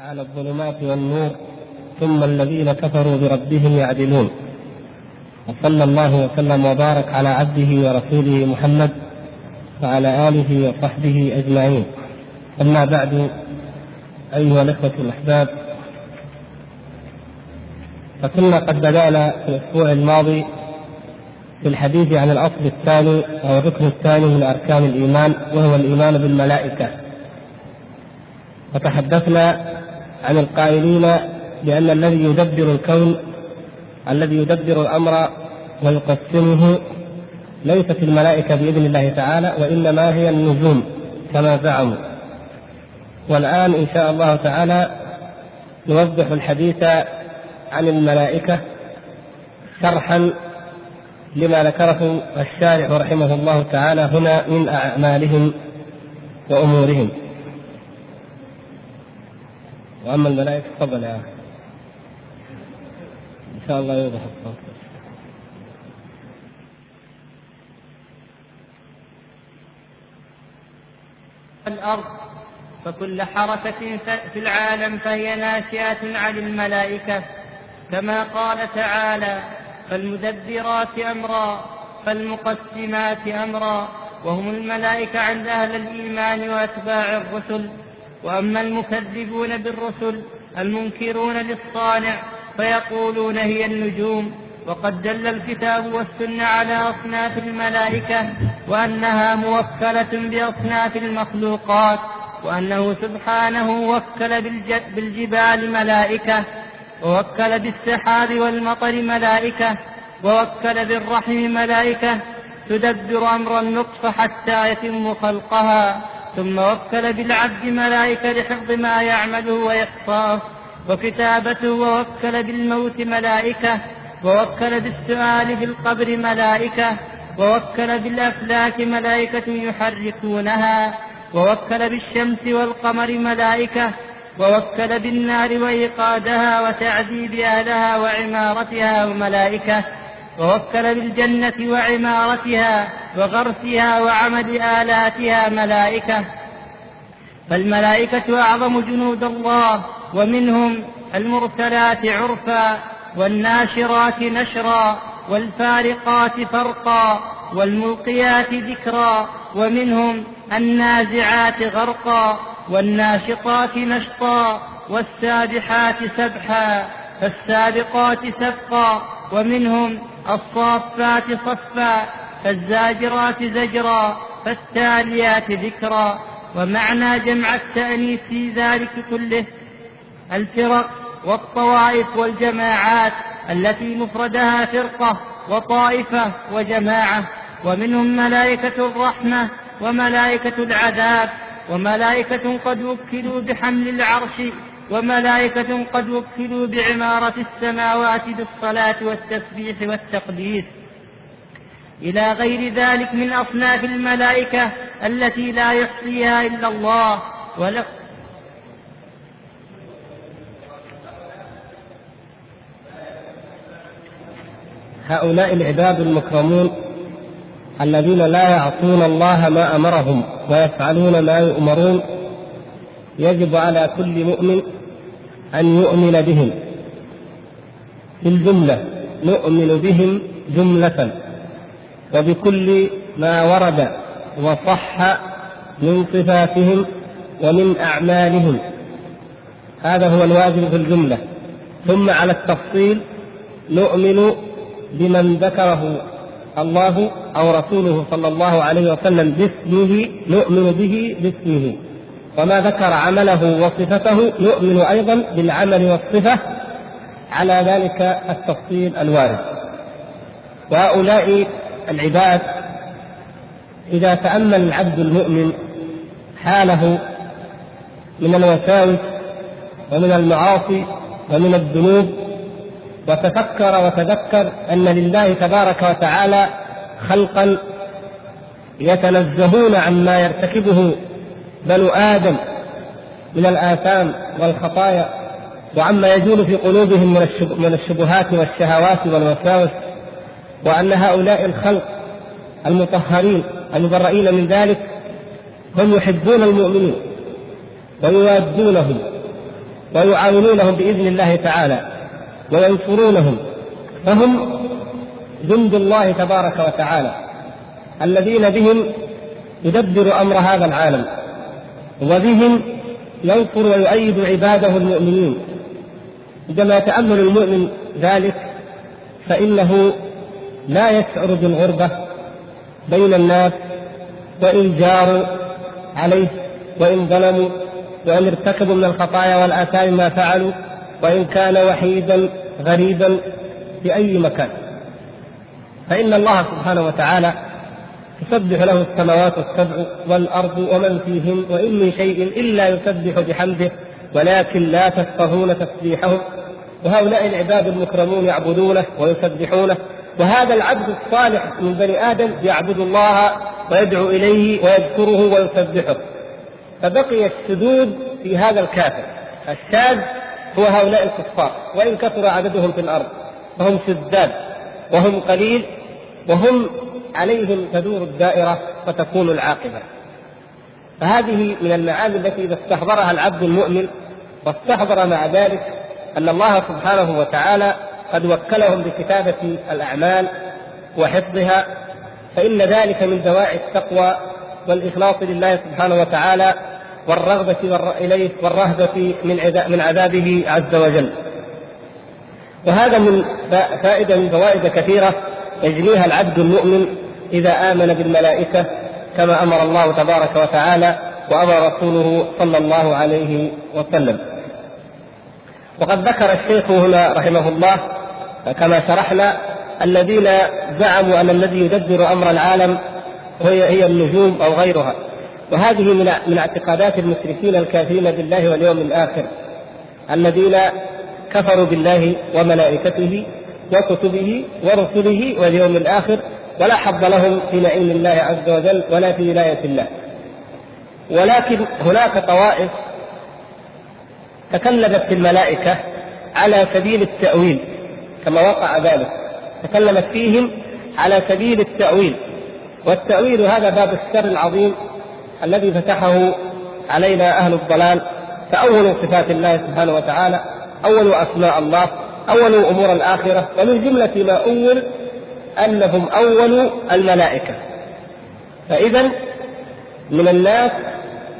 على الظلمات والنور ثم الذين كفروا بربهم يعدلون. وصلى الله وسلم وبارك على عبده ورسوله محمد وعلى آله وصحبه أجمعين. أما بعد أيها الإخوة الأحباب فكنا قد بدأنا في الأسبوع الماضي في الحديث عن الأصل الثاني أو الركن الثاني من أركان الإيمان وهو الإيمان بالملائكة. وتحدثنا عن القائلين بأن الذي يدبر الكون الذي يدبر الأمر ويقسمه ليست الملائكة بإذن الله تعالى وإنما هي النجوم كما زعموا. والآن إن شاء الله تعالى نوضح الحديث عن الملائكة شرحا لما ذكره الشارح رحمه الله تعالى هنا من أعمالهم وأمورهم. وأما الملائكة تفضل يا أخي. إن شاء الله يوضح الصوت. الأرض فكل حركة في العالم فهي ناشئة عن الملائكة. كما قال تعالى فالمدبرات أمرا فالمقسمات أمرا وهم الملائكة عند أهل الإيمان وأتباع الرسل. وأما المكذبون بالرسل المنكرون للصانع فيقولون هي النجوم وقد دل الكتاب والسنة على أصناف الملائكة وأنها موكلة بأصناف المخلوقات وأنه سبحانه وكل بالجبال ملائكة ووكل بالسحاب والمطر ملائكة ووكل بالرحم ملائكة تدبر أمر النطف حتى يتم خلقها. ثم وكل بالعبد ملائكة لحفظ ما يعمله وإحصاءه وكتابته ووكل بالموت ملائكة ووكل بالسؤال في القبر ملائكة ووكل بالأفلاك ملائكة يحركونها ووكل بالشمس والقمر ملائكة ووكل بالنار وإيقادها وتعذيب أهلها وعمارتها وملائكة. ووكل بالجنة وعمارتها وغرسها وعمل آلاتها ملائكة. فالملائكة أعظم جنود الله ومنهم المرسلات عرفا والناشرات نشرا والفارقات فرقا والملقيات ذكرا ومنهم النازعات غرقا والناشطات نشطا والسابحات سبحا. فالسابقات سبقا ومنهم الصافات صفا فالزاجرات زجرا فالتاليات ذكرا ومعنى جمع التأنيث في ذلك كله الفرق والطوائف والجماعات التي مفردها فرقة وطائفة وجماعة ومنهم ملائكة الرحمة وملائكة العذاب وملائكة قد وكلوا بحمل العرش وملائكة قد وكلوا بعمارة السماوات بالصلاة والتسبيح والتقديس. إلى غير ذلك من أصناف الملائكة التي لا يحصيها إلا الله. ولو هؤلاء العباد المكرمون الذين لا يعصون الله ما أمرهم ويفعلون ما يؤمرون يجب على كل مؤمن أن يؤمن بهم. في الجملة نؤمن بهم جملة. وبكل ما ورد وصح من صفاتهم ومن أعمالهم. هذا هو الواجب في الجملة. ثم على التفصيل نؤمن بمن ذكره الله أو رسوله صلى الله عليه وسلم باسمه نؤمن به باسمه. وما ذكر عمله وصفته نؤمن أيضا بالعمل والصفة على ذلك التفصيل الوارد. وهؤلاء العباد إذا تأمل العبد المؤمن حاله من الوساوس ومن المعاصي ومن الذنوب وتفكر وتذكر أن لله تبارك وتعالى خلقا يتنزهون عما يرتكبه بنو آدم من الآثام والخطايا وعما يجول في قلوبهم من الشبهات والشهوات والوساوس وأن هؤلاء الخلق المطهرين المبرئين من ذلك هم يحبون المؤمنين ويوادونهم ويعاونونهم بإذن الله تعالى وينصرونهم فهم جند الله تبارك وتعالى الذين بهم يدبر أمر هذا العالم. وبهم ينصر ويؤيد عباده المؤمنين. عندما يتامل المؤمن ذلك فإنه لا يشعر بالغربة بين الناس وإن جاروا عليه وإن ظلموا وإن ارتكبوا من الخطايا والآثام ما فعلوا وإن كان وحيدا غريبا في اي مكان. فإن الله سبحانه وتعالى تسبح له السماوات السبع والأرض ومن فيهن وإن من شيء إلا يسبح بحمده ولكن لا تفقهون تسبيحهم. وهؤلاء العباد المكرمون يعبدونه ويسبحونه وهذا العبد الصالح من بني آدم يعبد الله ويدعو إليه ويذكره ويسبحه. فبقي الشذوذ في هذا الكافر. الشاذ هو هؤلاء الكفار. وإن كثر عددهم في الأرض فهم شذاذ وهم قليل وهم عليهم تدور الدائرة وتكون العاقبة فهذه من المعاني التي إذا استحضرها العبد المؤمن واستحضر مع ذلك أن الله سبحانه وتعالى قد وكلهم بكتابة الأعمال وحفظها فإن ذلك من دواعي التقوى والإخلاص لله سبحانه وتعالى والرغبة إليه والرهبة من عذابه عز وجل. وهذا من فائدة من فوائد كثيرة يجنيها العبد المؤمن إذا آمن بالملائكة كما أمر الله تبارك وتعالى وأمر رسوله صلى الله عليه وسلم. وقد ذكر الشيخ هنا رحمه الله كما شرحنا الذين زعموا أن الذي يدبر أمر العالم هي هي النجوم أو غيرها وهذه من من اعتقادات المشركين الكافرين بالله واليوم الآخر الذين كفروا بالله وملائكته وكتبه ورسله واليوم الآخر ولا حظ لهم في نعيم الله عز وجل ولا في ولاية الله. ولكن هناك طوائف تكلمت في الملائكة على سبيل التأويل كما وقع ذلك. تكلمت فيهم على سبيل التأويل. والتأويل هذا باب السر العظيم الذي فتحه علينا أهل الضلال. فأولوا صفات الله سبحانه وتعالى أولوا أسماء الله أولوا أمور الآخرة. ومن جملة ما أول أنهم أولوا الملائكة. فإذا من الناس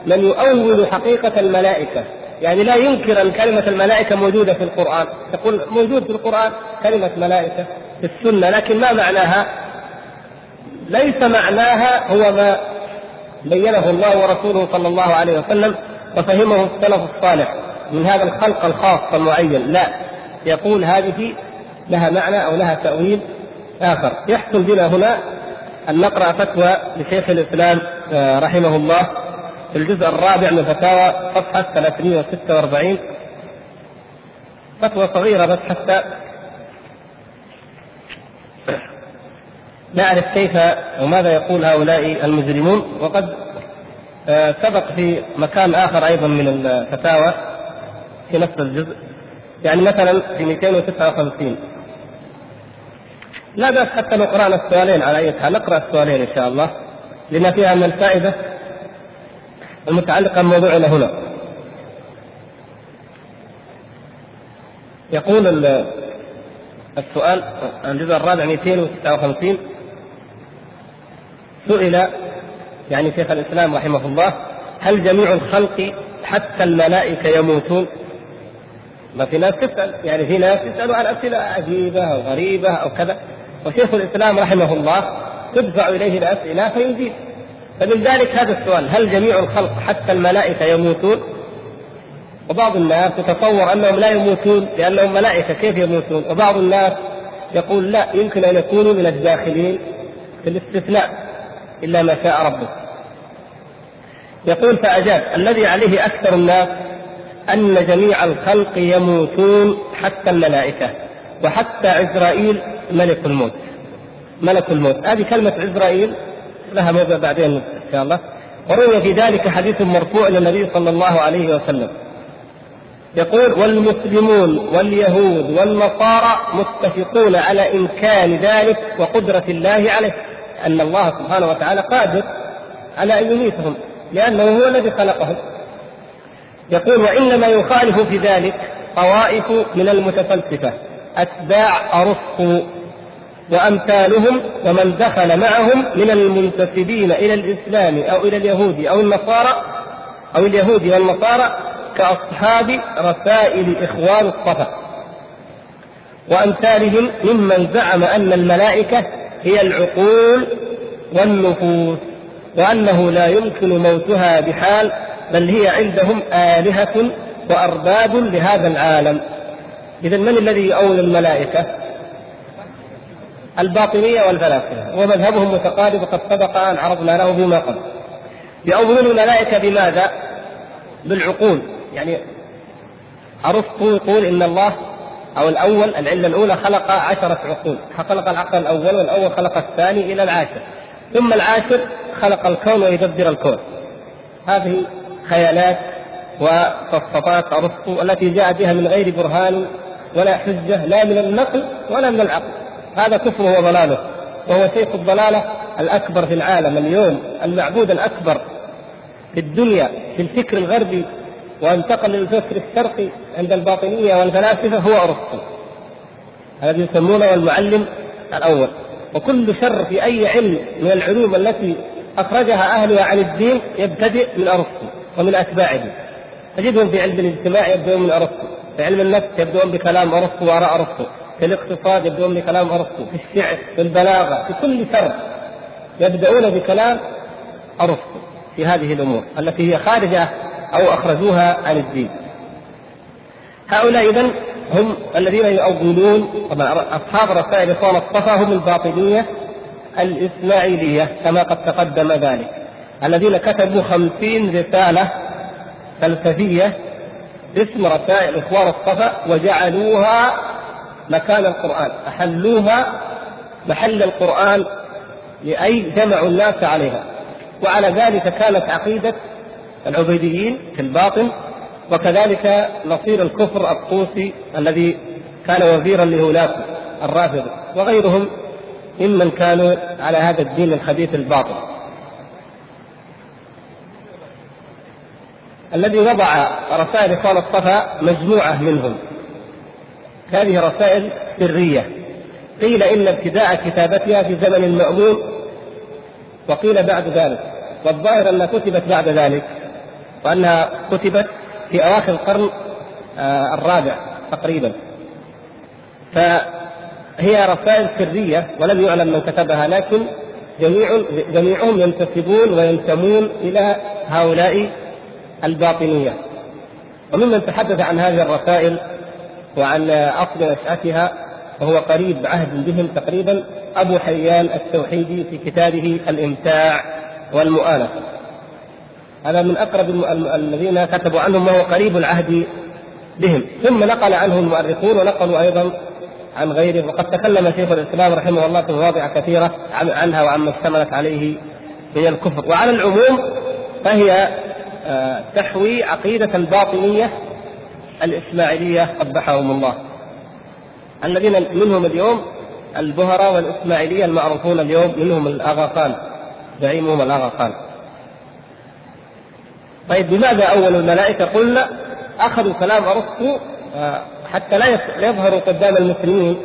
من يؤول حقيقة الملائكة. يعني لا ينكر أن كلمة الملائكة موجودة في القرآن. يقول موجود في القرآن كلمة ملائكة في السنة لكن ما معناها؟ ليس معناها هو ما بينه الله ورسوله صلى الله عليه وسلم وفهمه السلف الصالح من هذا الخلق الخاص المعين. لا يقول هذه لها معنى أو لها تأويل آخر. يحصل بنا هنا أن نقرأ فتوى لشيخ الإسلام آه، رحمه الله في الجزء الرابع من فتاوى صفحة 346 فتوى صغيرة بس حتى نعرف كيف وماذا يقول هؤلاء المجرمون. وقد آه، سبق في مكان آخر أيضا من الفتاوى في نفس الجزء يعني مثلا في 259 لا بأس حتى لو قرأنا السؤالين على أي حال. نقرأ السؤالين إن شاء الله لما فيها من الفائدة المتعلقة بموضوعنا هنا. يقول السؤال الجزء الرابع 259 سئل يعني شيخ الإسلام رحمه الله هل جميع الخلق حتى الملائكة يموتون؟ ما في ناس تسأل يعني في ناس يسألوا عن أسئلة عجيبة أو غريبة أو كذا. وشيخ الإسلام رحمه الله تدفع إليه الاسئله فيجيب فمن ذلك هذا السؤال هل جميع الخلق حتى الملائكة يموتون؟ وبعض الناس يتصور أنهم لا يموتون لأنهم ملائكة كيف يموتون؟ وبعض الناس يقول لا يمكن أن يكونوا من الداخلين في الاستثناء إلا ما شاء ربك يقول فأجاب الذي عليه أكثر الناس أن جميع الخلق يموتون حتى الملائكة وحتى عزرائيل ملك الموت. ملك الموت. هذه كلمة عزرائيل لها موضع بعدين إن شاء الله. وروي في ذلك حديث مرفوع إلى النبي صلى الله عليه وسلم. يقول والمسلمون واليهود والنصارى متفقون على إمكان ذلك وقدرة الله عليه أن الله سبحانه وتعالى قادر على أن يميتهم لأنه هو الذي خلقهم. يقول وإنما يخالف في ذلك طوائف من المتفلسفة. أتباع أرسطو وأمثالهم ومن دخل معهم من المنتسبين إلى الإسلام أو إلى اليهود أو النصارى أو اليهود والنصارى كأصحاب رسائل إخوان الصفا وأمثالهم ممن زعم أن الملائكة هي العقول والنفوس وأنه لا يمكن موتها بحال بل هي عندهم آلهة وأرباب لهذا العالم إذا من الذي يؤول الملائكة؟ الباطنية والفلاسفة. ومذهبهم متقارب وقد سبق أن عرضنا له فيما قبل. يؤولون الملائكة بماذا؟ بالعقول. يعني أرسطو يقول إن الله أو الأول العلة الأولى خلق عشرة عقول. خلق العقل الأول والأول خلق الثاني إلى العاشر. ثم العاشر خلق الكون ويدبر الكون. هذه خيالات وفلسفات ارسطو التي جاء بها من غير برهان ولا حجة لا من النقل ولا من العقل. هذا كفره وضلاله وهو شيخ الضلاله الأكبر في العالم اليوم المعبود الأكبر في الدنيا في الفكر الغربي وانتقل للفكر الشرقي عند الباطنية والفلاسفة هو أرسطو. الذي يسمونه المعلم الأول. وكل شر في أي علم من العلوم التي أخرجها أهلها عن الدين يبتدئ من أرسطو ومن أتباعه. تجدهم في علم الاجتماع يبدؤون من أرسطو. في علم النفس يبدؤون بكلام أرسطو وراء أرسطو في الاقتصاد يبدؤون بكلام أرسطو في الشعر في البلاغة في كل شر يبدأون بكلام أرسطو في هذه الأمور التي هي خارجة أو أخرجوها عن الدين. هؤلاء اذا هم الذين يؤولون طبعا أصحاب رسائل اخوان الصفا هم الباطنية الإسماعيلية كما قد تقدم ذلك الذين كتبوا خمسين رسالة فلسفية باسم رسائل اخوان الصفا وجعلوها مكان القرآن أحلوها محل القرآن لأي جمعوا الناس عليها. وعلى ذلك كانت عقيدة العبيديين في الباطن وكذلك نصير الكفر الطوسي الذي كان وزيرا لهولاكو الرافض وغيرهم ممن كانوا على هذا الدين الخبيث الباطل الذي وضع رسائل إخوان الصفا مجموعة منهم. هذه رسائل سرية. قيل إن ابتداء كتابتها في زمن المأمون وقيل بعد ذلك. والظاهر أنها كتبت بعد ذلك وأنها كتبت في أواخر القرن آه، الرابع تقريبا. فهي رسائل سرية ولم يعلم من كتبها لكن جميع جميعهم ينتسبون وينتمون إلى هؤلاء الباطنية. وممن تحدث عن هذه الرسائل وعن أصل نشأتها وهو قريب عهد بهم تقريبا أبو حيان التوحيدي في كتابه الإمتاع والمؤانسة. هذا من أقرب الذين كتبوا عنهم وهو قريب العهد بهم. ثم نقل عنه المؤرخون ونقلوا أيضا عن غيره. وقد تكلم شيخ الإسلام رحمه الله في مواضع كثيرة عنها وعما اشتملت عليه من الكفر. وعلى العموم فهي تحوي عقيدة الباطنية الإسماعيلية قبحهم الله. الذين منهم اليوم البهرة والإسماعيلية المعروفون اليوم منهم الأغا خان زعيمهم الأغا خان طيب بماذا أول الملائكة قلنا أخذوا كلام أرسطو آه، حتى لا يظهروا قدام المسلمين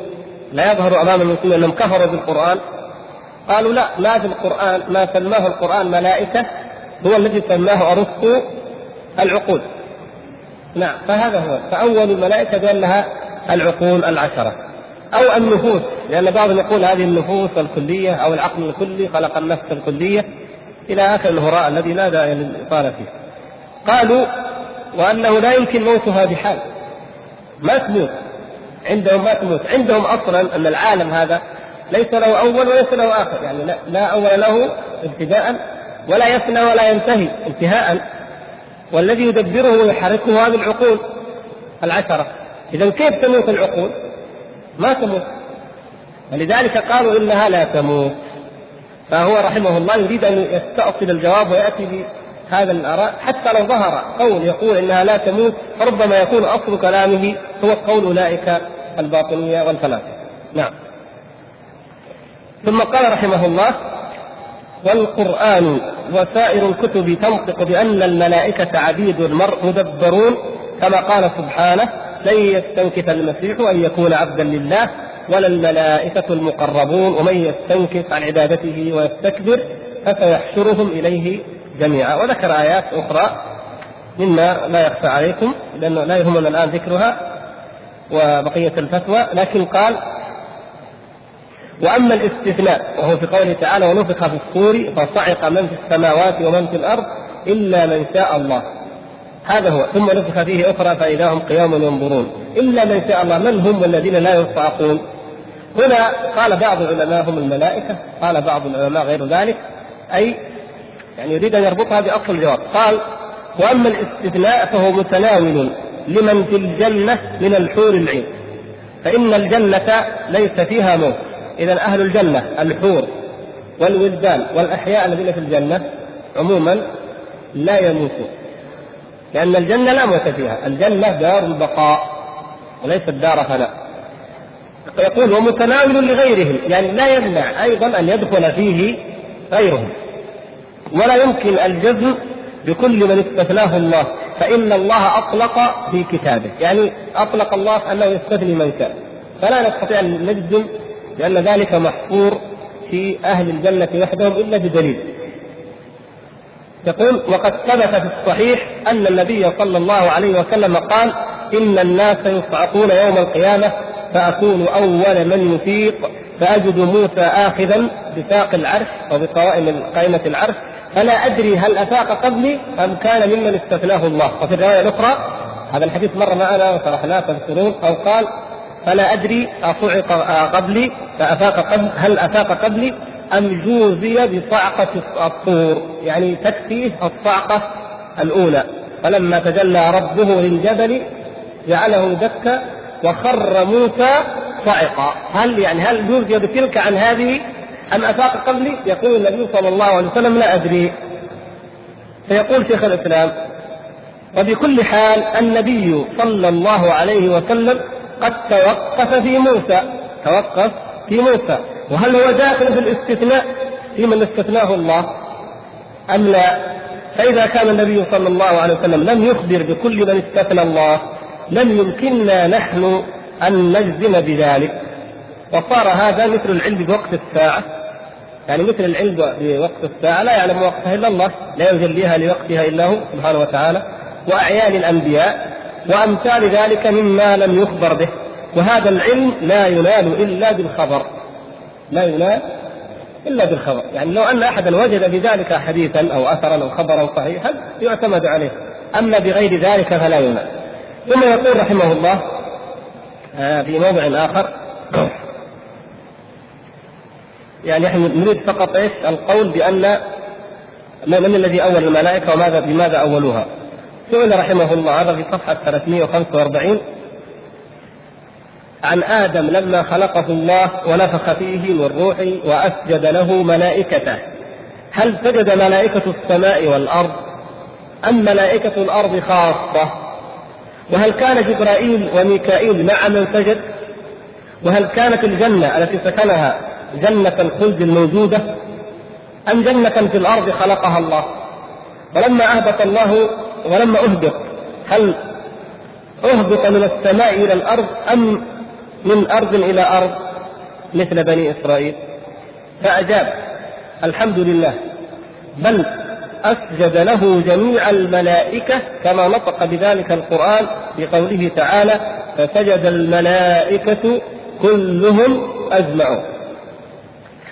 لا يظهروا أمام المسلمين أنهم كفروا بالقرآن؟ قالوا لا ما في القرآن ما سماه القرآن ملائكة هو الذي سماه أرسطو العقول. نعم فهذا هو. فأول الملائكة بأنها العقول العشرة. أو النفوس لأن بعضهم يقول هذه النفوس الكلية أو العقل الكلي خلق النفس الكلية إلى آخر الهراء الذي لا داعي للإطالة فيه. قالوا وأنه لا يمكن موتها بحال. ما تموت. عندهم ما تموت. عندهم أصلا أن العالم هذا ليس له أول وليس له آخر. يعني لا, لا أول له ابتداء ولا يفنى ولا ينتهي انتهاء. والذي يدبره ويحركه هذه العقول العشرة. إذا كيف تموت العقول؟ ما تموت. ولذلك قالوا إنها لا تموت. فهو رحمه الله يريد أن يستأصل الجواب ويأتي بهذا الآراء. حتى لو ظهر قول يقول إنها لا تموت فربما يكون أصل كلامه هو قول أولئك الباطنية والفلاسفة. نعم. ثم قال رحمه الله والقرآن وسائر الكتب تنطق بأن الملائكة عبيد مدبرون كما قال سبحانه لن يستنكف المسيح أن يكون عبدا لله ولا الملائكة المقربون ومن يستنكف عن عبادته ويستكبر فسيحشرهم إليه جميعا. وذكر آيات أخرى مما لا يخفى عليكم لأنه لا يهمنا الآن ذكرها وبقية الفتوى لكن قال وأما الاستثناء وهو في قوله تعالى ونفخ في الصور فصعق من في السماوات ومن في الأرض إلا من شاء الله. هذا هو. ثم نفخ فيه أخرى فإذا هم قيام ينظرون. إلا من شاء الله. من هم الذين لا يصعقون هنا قال بعض العلماء هم الملائكة. قال بعض العلماء غير ذلك. أي يعني يريد أن يربطها بأصل الجواب. قال وأما الاستثناء فهو متناول لمن في الجنة من الحور العين. فإن الجنة ليس فيها موت. إذا أهل الجنة الحور والولدان والأحياء الذين في الجنة عموما لا يموتون. لأن الجنة لا موت فيها الجنة دار البقاء وليست دار فناء. يقول ومتناول لغيرهم يعني لا يمنع أيضا أن يدخل فيه غيرهم. ولا يمكن الجزم بكل من استثناه الله فإن الله أطلق في كتابه. يعني أطلق الله أنه يستثني من كان فلا نستطيع أن نجزم لأن ذلك محصور في أهل الجنة وحدهم إلا بدليل. يقول وقد ثبت في الصحيح أن النبي صلى الله عليه وسلم قال إن الناس يصعقون يوم القيامة فأكون أول من يفيق فأجد موسى آخذا بساق العرش أو بقوائم قائمة العرش فلا أدري هل أفاق قبلي أم كان ممن استثناه الله. وفي الرواية الأخرى هذا الحديث مر معنا وشرحناه تذكرون أو قال فلا أدري أصعق قبلي فأفاق قبل هل أفاق قبلي أم جوزي بصعقة الطور؟ يعني تكفيه الصعقة الأولى. فلما تجلى ربه للجبل جعله دكا وخر موسى صعقا. هل يعني هل جوزي بتلك عن هذه أم أفاق قبلي؟ يقول النبي صلى الله عليه وسلم لا أدري. فيقول شيخ الإسلام وبكل حال النبي صلى الله عليه وسلم قد توقف في موسى. توقف في موسى. وهل هو داخل في الاستثناء؟ في من استثناه الله. أم لا؟ فإذا كان النبي صلى الله عليه وسلم لم يخبر بكل من استثنى الله لم يمكننا نحن أن نجزم بذلك. وصار هذا مثل العلم بوقت الساعة. يعني مثل العلم بوقت الساعة لا يعلم وقتها إلا الله لا يجليها لوقتها إلا هو سبحانه وتعالى. وأعيان الأنبياء. وأمثال ذلك مما لم يخبر به وهذا العلم لا ينال إلا بالخبر لا ينال إلا بالخبر يعني لو أن أحدا وجد في ذلك حديثا أو أثرا أو خبرا صحيحا يعتمد عليه أما بغير ذلك فلا ينال ثم يقول رحمه الله آه، في موضع آخر يعني نحن نريد فقط إيش؟ القول بأن من الذي أول الملائكة وماذا بماذا أولوها؟ سئل رحمه الله هذا في صفحة 345 عن آدم لما خلقه الله ونفخ فيه من روحه وأسجد له ملائكته. هل سجد ملائكة السماء والأرض؟ أم ملائكة الأرض خاصة؟ وهل كان جبرائيل وميكائيل مع من سجد؟ وهل كانت الجنة التي سكنها جنة الخلد الموجودة؟ أم جنة في الأرض خلقها الله؟ ولما أهبط الله ولما أهبط هل أهبط من السماء إلى الأرض أم من أرض إلى أرض؟ مثل بني إسرائيل. فأجاب الحمد لله بل أسجد له جميع الملائكة كما نطق بذلك القرآن بقوله تعالى فسجد الملائكة كلهم أجمعون.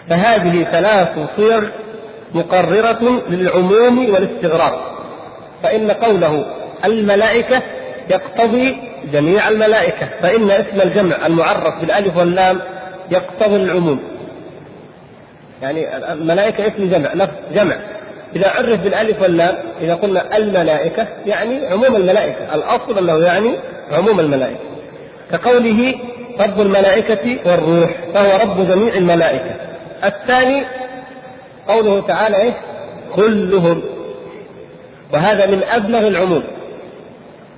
فهذه ثلاث صيغ مقررة للعموم والاستغراق. فإن قوله الملائكة يقتضي جميع الملائكة فإن اسم الجمع المعرف بالألف واللام يقتضي العموم. يعني الملائكة اسم جمع لفظ جمع. إذا عرف بالألف واللام إذا قلنا الملائكة يعني عموم الملائكة. الأصل أنه يعني عموم الملائكة. كقوله رب الملائكة والروح فهو رب جميع الملائكة. الثاني قوله تعالى إيه كلهم. وهذا من أبلغ العموم.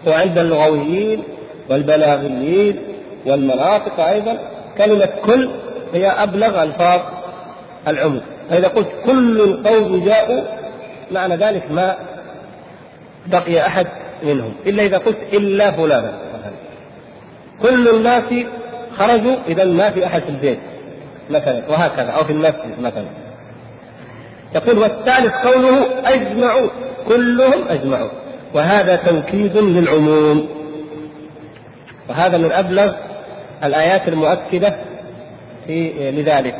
وعند اللغويين والبلاغيين والمناطق أيضا كلمة كل هي أبلغ ألفاظ العموم. فإذا قلت كل القوم جاءوا معنى ذلك ما بقي أحد منهم. إلا إذا قلت إلا فلانا. كل الناس خرجوا إذا ما في أحد في البيت مثلا وهكذا أو في المسجد مثلا. يقول والثالث قوله أجمعوا. كلهم أجمعوا. وهذا توكيد للعموم. وهذا من أبلغ الآيات المؤكدة في لذلك.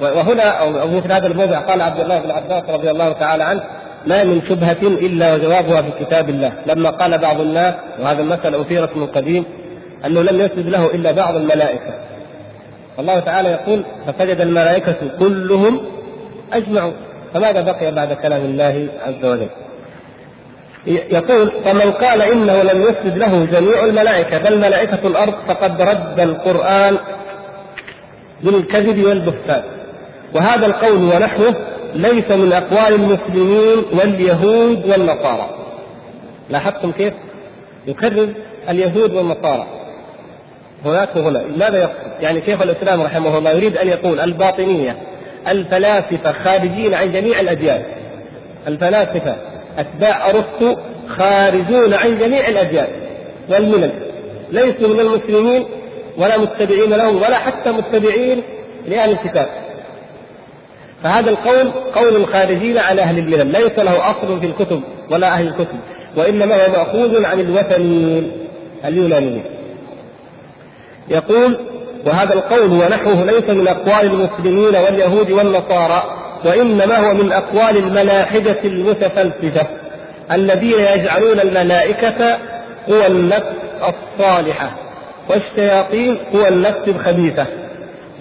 وهنا أو مثل هذا الموضع قال عبد الله بن عباس رضي الله تعالى عنه ما من شبهة إلا وجوابها في كتاب الله. لما قال بعض الناس وهذا المثل أثيرت من قديم أنه لم يسجد له إلا بعض الملائكة. الله تعالى يقول فسجد الملائكة كلهم أجمعوا. فماذا بقي بعد كلام الله عز وجل؟ يقول فمن قال إنه لم يسجد له جميع الملائكة بل ملائكة الأرض فقد رد القرآن بالكذب والبهتان. وهذا القول ونحوه ليس من أقوال المسلمين واليهود والنصارى. لاحظتم كيف؟ يكرر اليهود والنصارى. هناك وهنا. ماذا يقصد؟ يعني شيخ الإسلام رحمه الله يريد أن يقول الباطنية الفلاسفة خارجين عن جميع الأديان. الفلاسفة. أتباع ارسطو خارجون عن جميع الأديان والملل. ليسوا من المسلمين ولا متبعين لهم ولا حتى متبعين لأهل الكتاب. فهذا القول قول الخارجين عن أهل الملل. ليس له أصل في الكتب ولا أهل الكتب وإنما هو مأخوذ عن الوثنيين اليونانيين. يقول وهذا القول ونحوه ليس من أقوال المسلمين واليهود والنصارى وإنما هو من أقوال الملاحدة المتفلسفة الذين يجعلون الملائكة قوى النفس الصالحة والشياطين قوى النفس الخبيثة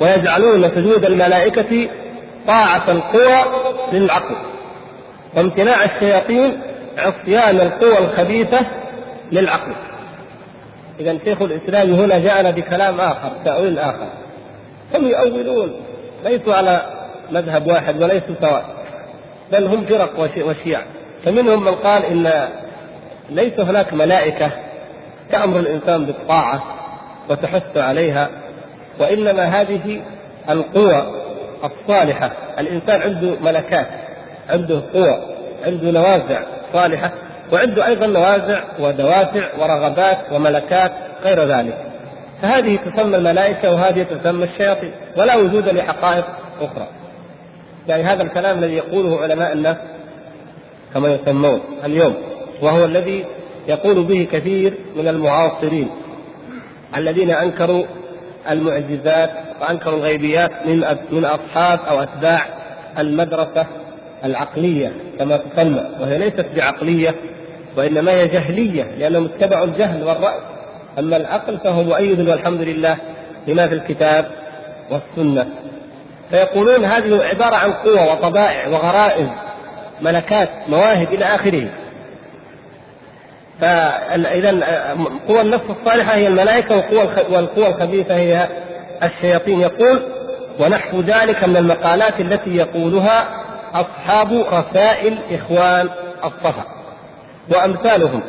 ويجعلون سجود الملائكة طاعة القوى للعقل وامتناع الشياطين عصيان القوى الخبيثة للعقل. إذا شيخ الإسلام هنا جاءنا بكلام آخر تأويل آخر. هم يؤولون ليسوا على مذهب واحد وليسوا سواء بل هم فرق وشيع. فمنهم من قال إن ليس هناك ملائكة تأمر الإنسان بالطاعة وتحث عليها وإنما هذه القوى الصالحة. الإنسان عنده ملكات عنده قوى عنده نوازع صالحة وعنده أيضا نوازع ودوافع ورغبات وملكات غير ذلك. فهذه تسمى الملائكة وهذه تسمى الشياطين ولا وجود لحقائق أخرى. يعني هذا الكلام الذي يقوله علماء النفس كما يسمون اليوم وهو الذي يقول به كثير من المعاصرين الذين أنكروا المعجزات وأنكروا الغيبيات من من أصحاب أو أتباع المدرسة العقلية كما تسمى وهي ليست بعقلية وإنما هي جهلية لأنهم اتبعوا الجهل والراي أما العقل فهو مؤيد والحمد لله لما في الكتاب والسنة. فيقولون هذه عبارة عن قوى وطبائع وغرائز ملكات مواهب إلى آخره. فاذا قوى النفس الصالحة هي الملائكة وقوى والقوى الخبيثة هي الشياطين. يقول ونحو ذلك من المقالات التي يقولها أصحاب رسائل إخوان الصفا. وأمثالهم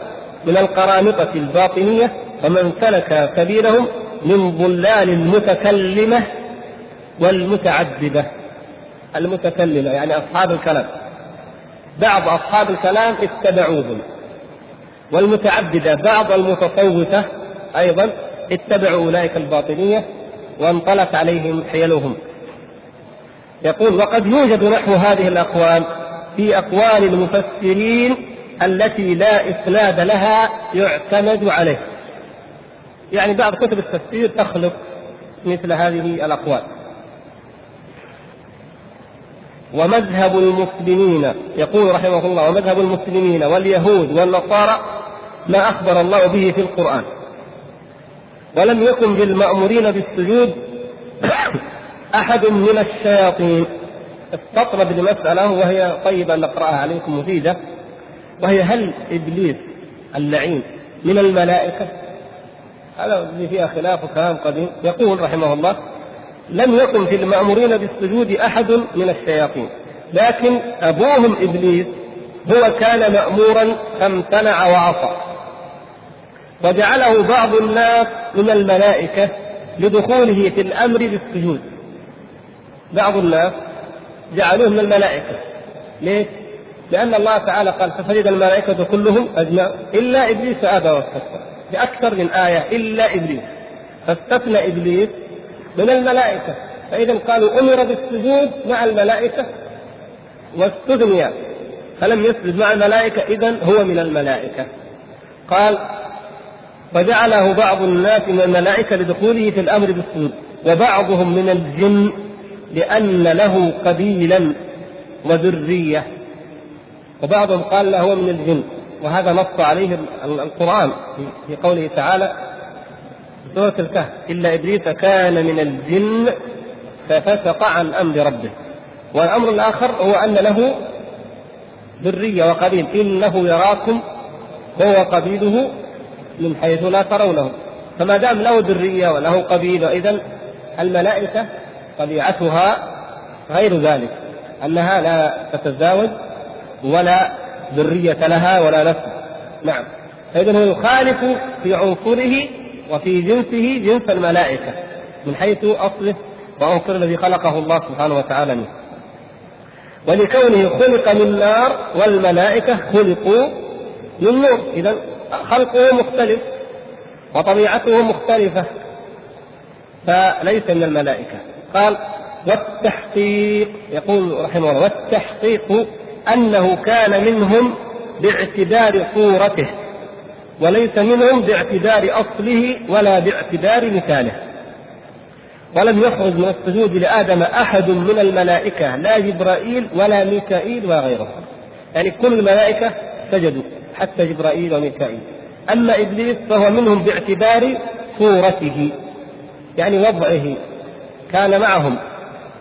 من القرامطة الباطنية ومن سلك سبيلهم من ضلال المتكلمة والمتعددة المتكلمة يعني أصحاب الكلام. بعض أصحاب الكلام اتبعوهم. والمتعددة بعض المتصوفة أيضا اتبعوا أولئك الباطنية وانطلت عليهم حيلهم. يقول وقد يوجد نحو هذه الأقوال في أقوال المفسرين التي لا إسناد لها يعتمد عليه. يعني بعض كتب التفسير تخلق مثل هذه الأقوال. ومذهب المسلمين يقول رحمه الله ومذهب المسلمين واليهود والنصارى ما أخبر الله به في القرآن. ولم يكن بالمأمورين بالسجود أحد من الشياطين. استطرد لمسألة وهي طيبة نقرأها عليكم مفيدة. وهي هل إبليس اللعين من الملائكة؟ هذا فيها خلاف وكلام قديم. يقول رحمه الله لم يكن في المأمورين بالسجود أحد من الشياطين. لكن أبوهم إبليس هو كان مأمورا فامتنع وعصى. وجعله بعض الناس من الملائكة لدخوله في الأمر بالسجود. بعض الناس جعلوه من الملائكة. ليش؟ لأن الله تعالى قال فسجد الملائكة كلهم أجمع إلا إبليس أبى واستكبر بأكثر من آية إلا إبليس. فاستثنى إبليس من الملائكة. فإذا قالوا أمر بالسجود مع الملائكة واستثني فلم يسجد مع الملائكة إذا هو من الملائكة. قال وجعله بعض الناس من الملائكة لدخوله في الأمر بالسجود وبعضهم من الجن لأن له قبيلا وذرية. وبعضهم قال له هو من الجن. وهذا نص عليه القرآن في قوله تعالى سورة الكهف. إلا إبليس كان من الجن ففسق عن أمر ربه. والأمر الآخر هو أن له ذرية وقبيل. إنه يراكم هو قبيله من حيث لا ترونه. فما دام له ذرية وله قبيل إذا الملائكة طبيعتها غير ذلك أنها لا تتزاوج ولا ذرية لها ولا نفس. نعم. فإذا هو يخالف في عنصره وفي جنسه جنس الملائكة من حيث أصله وعنصر الذي خلقه الله سبحانه وتعالى منه. ولكونه خلق من نار والملائكة خلقوا من نور إذا خلقه مختلف وطبيعته مختلفة فليس من الملائكة. قال والتحقيق يقول رحمه الله والتحقيق أنه كان منهم باعتبار صورته. وليس منهم باعتبار أصله ولا باعتبار مثاله. ولم يخرج من السجود لآدم أحد من الملائكة لا جبرائيل ولا ميكائيل ولا غيرهم يعني كل الملائكة سجدوا حتى جبرائيل وميكائيل. أما إبليس فهو منهم باعتبار صورته يعني وضعه كان معهم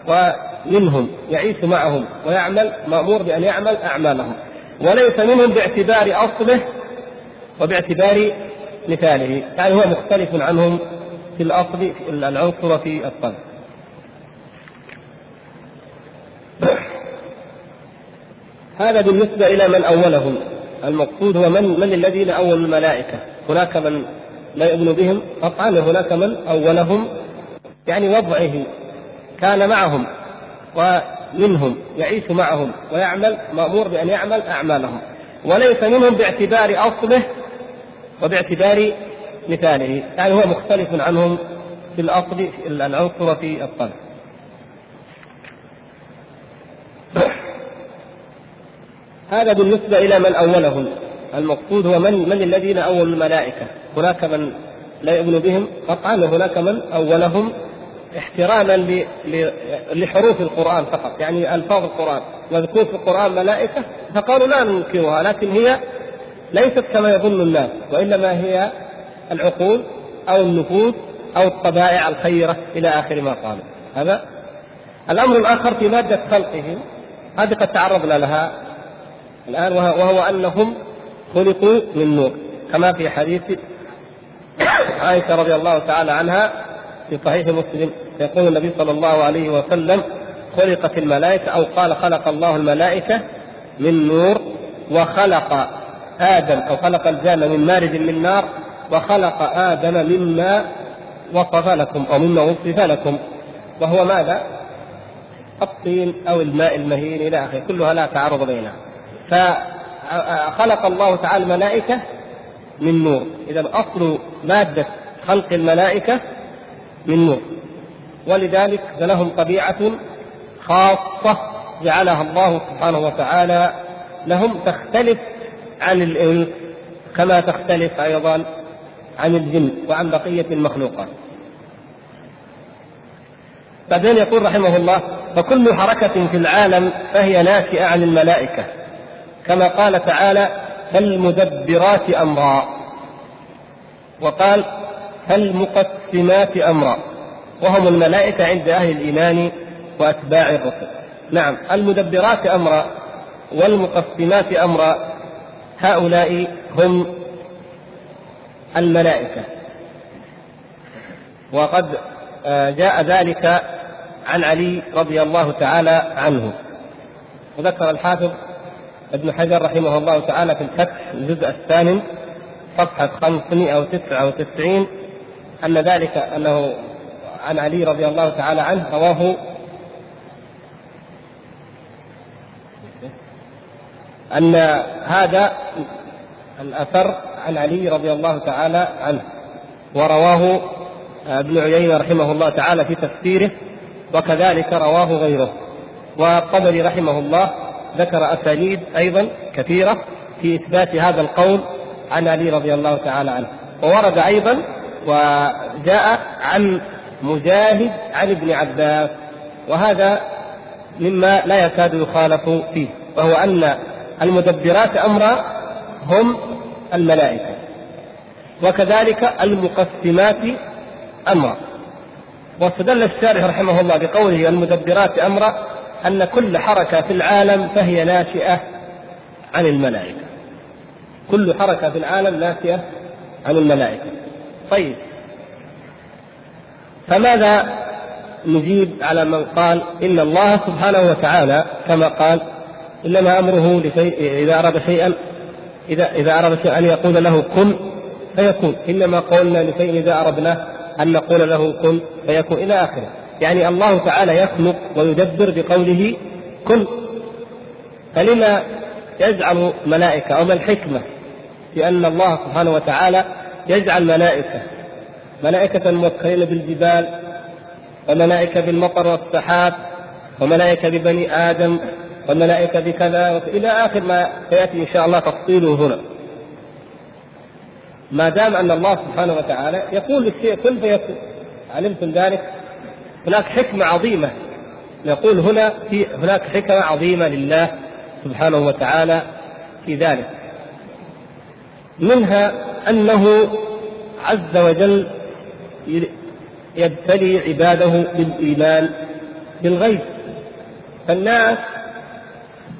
ومنهم يعيش معهم ويعمل مأمور بأن يعمل أعمالهم. وليس منهم باعتبار أصله وباعتبار مثاله يعني هو مختلف عنهم في الأصل العنصر في الطلب. هذا بالنسبة إلى من أولهم. المقصود هو من من الذين أولوا الملائكة؟ هناك من لا يؤمن بهم؟ قطعا هناك من أولهم يعني وضعه كان معهم ومنهم يعيش معهم ويعمل مأمور بأن يعمل أعمالهم. وليس منهم باعتبار أصله وباعتبار مثاله يعني هو مختلف عنهم في الأصل العنصر في الطلب هذا بالنسبة إلى من أولهم. المقصود هو من من الذين أولوا الملائكة. هناك من لا يؤمن بهم؟ قطعا وهناك من أولهم احتراما لحروف القرآن فقط يعني ألفاظ القرآن. مذكور في القرآن ملائكة فقالوا لا ننكرها لكن هي ليست كما يظن الناس وإنما هي العقول أو النفوس أو الطبائع الخيرة إلى آخر ما قالوا هذا الأمر الآخر في مادة خلقهم هذه قد تعرضنا لها الآن وهو أنهم خلقوا من نور كما في حديث عائشة رضي الله تعالى عنها في صحيح مسلم يقول النبي صلى الله عليه وسلم خلقت الملائكة أو قال خلق الله الملائكة من نور وخلق آدم أو خلق الجنة من مارد من نار وخلق آدم مما وصف لكم أو مما وصف لكم. وهو ماذا؟ الطين أو الماء المهين إلى آخره. كلها لا تعارض بينها. فخلق الله تعالى الملائكة من نور. إذا أصل مادة خلق الملائكة من نور. ولذلك لهم طبيعة خاصة جعلها الله سبحانه وتعالى لهم تختلف عن الإنس كما تختلف أيضا عن الجن وعن بقية المخلوقات. بعدين يقول رحمه الله فكل حركة في العالم فهي ناشئة عن الملائكة كما قال تعالى فالمدبرات أمرا؟ وقال فالمقسمات أمرا؟ وهم الملائكة عند أهل الإيمان وأتباع الرسل. نعم المدبرات أمرا والمقسمات أمرا هؤلاء هم الملائكة. وقد آه، جاء ذلك عن علي رضي الله تعالى عنه. وذكر الحافظ ابن حجر رحمه الله تعالى في الفتح الجزء الثامن صفحة 599 أن ذلك أنه عن علي رضي الله تعالى عنه رواه أن هذا الأثر عن علي رضي الله تعالى عنه ورواه ابن عيينة رحمه الله تعالى في تفسيره وكذلك رواه غيره. والطبري رحمه الله ذكر أسانيد أيضا كثيرة في إثبات هذا القول عن علي رضي الله تعالى عنه. وورد أيضا وجاء عن مجاهد عن ابن عباس وهذا مما لا يكاد يخالف فيه وهو أن المدبرات أمرا هم الملائكة. وكذلك المقسمات أمرا واستدل الشارح رحمه الله بقوله المدبرات أمرا أن كل حركة في العالم فهي ناشئة عن الملائكة. كل حركة في العالم ناشئة عن الملائكة. طيب. فماذا نجيب على من قال إن الله سبحانه وتعالى كما قال إنما أمره لشيء إذا أراد شيئا إذا إذا أراد شيئا أن يقول له كن فيكون. إنما قولنا لشيء إذا أردنا أن نقول له كن فيكون إلى آخره. يعني الله تعالى يخلق ويدبر بقوله كن. فلما يجعل ملائكة أو ما الحكمة في أن الله سبحانه وتعالى يجعل ملائكة ملائكة موكلين بالجبال وملائكة بالمطر والسحاب وملائكة ببني آدم وملائكة بكذا إلى آخر ما سيأتي إن شاء الله تفصيله هنا. ما دام أن الله سبحانه وتعالى يقول للشيء كن فيكون. علمتم ذلك؟ هناك حكمة عظيمة. يقول هنا في هناك حكمة عظيمة لله سبحانه وتعالى في ذلك. منها أنه عز وجل يبتلي عباده بالإيمان بالغيب. فالناس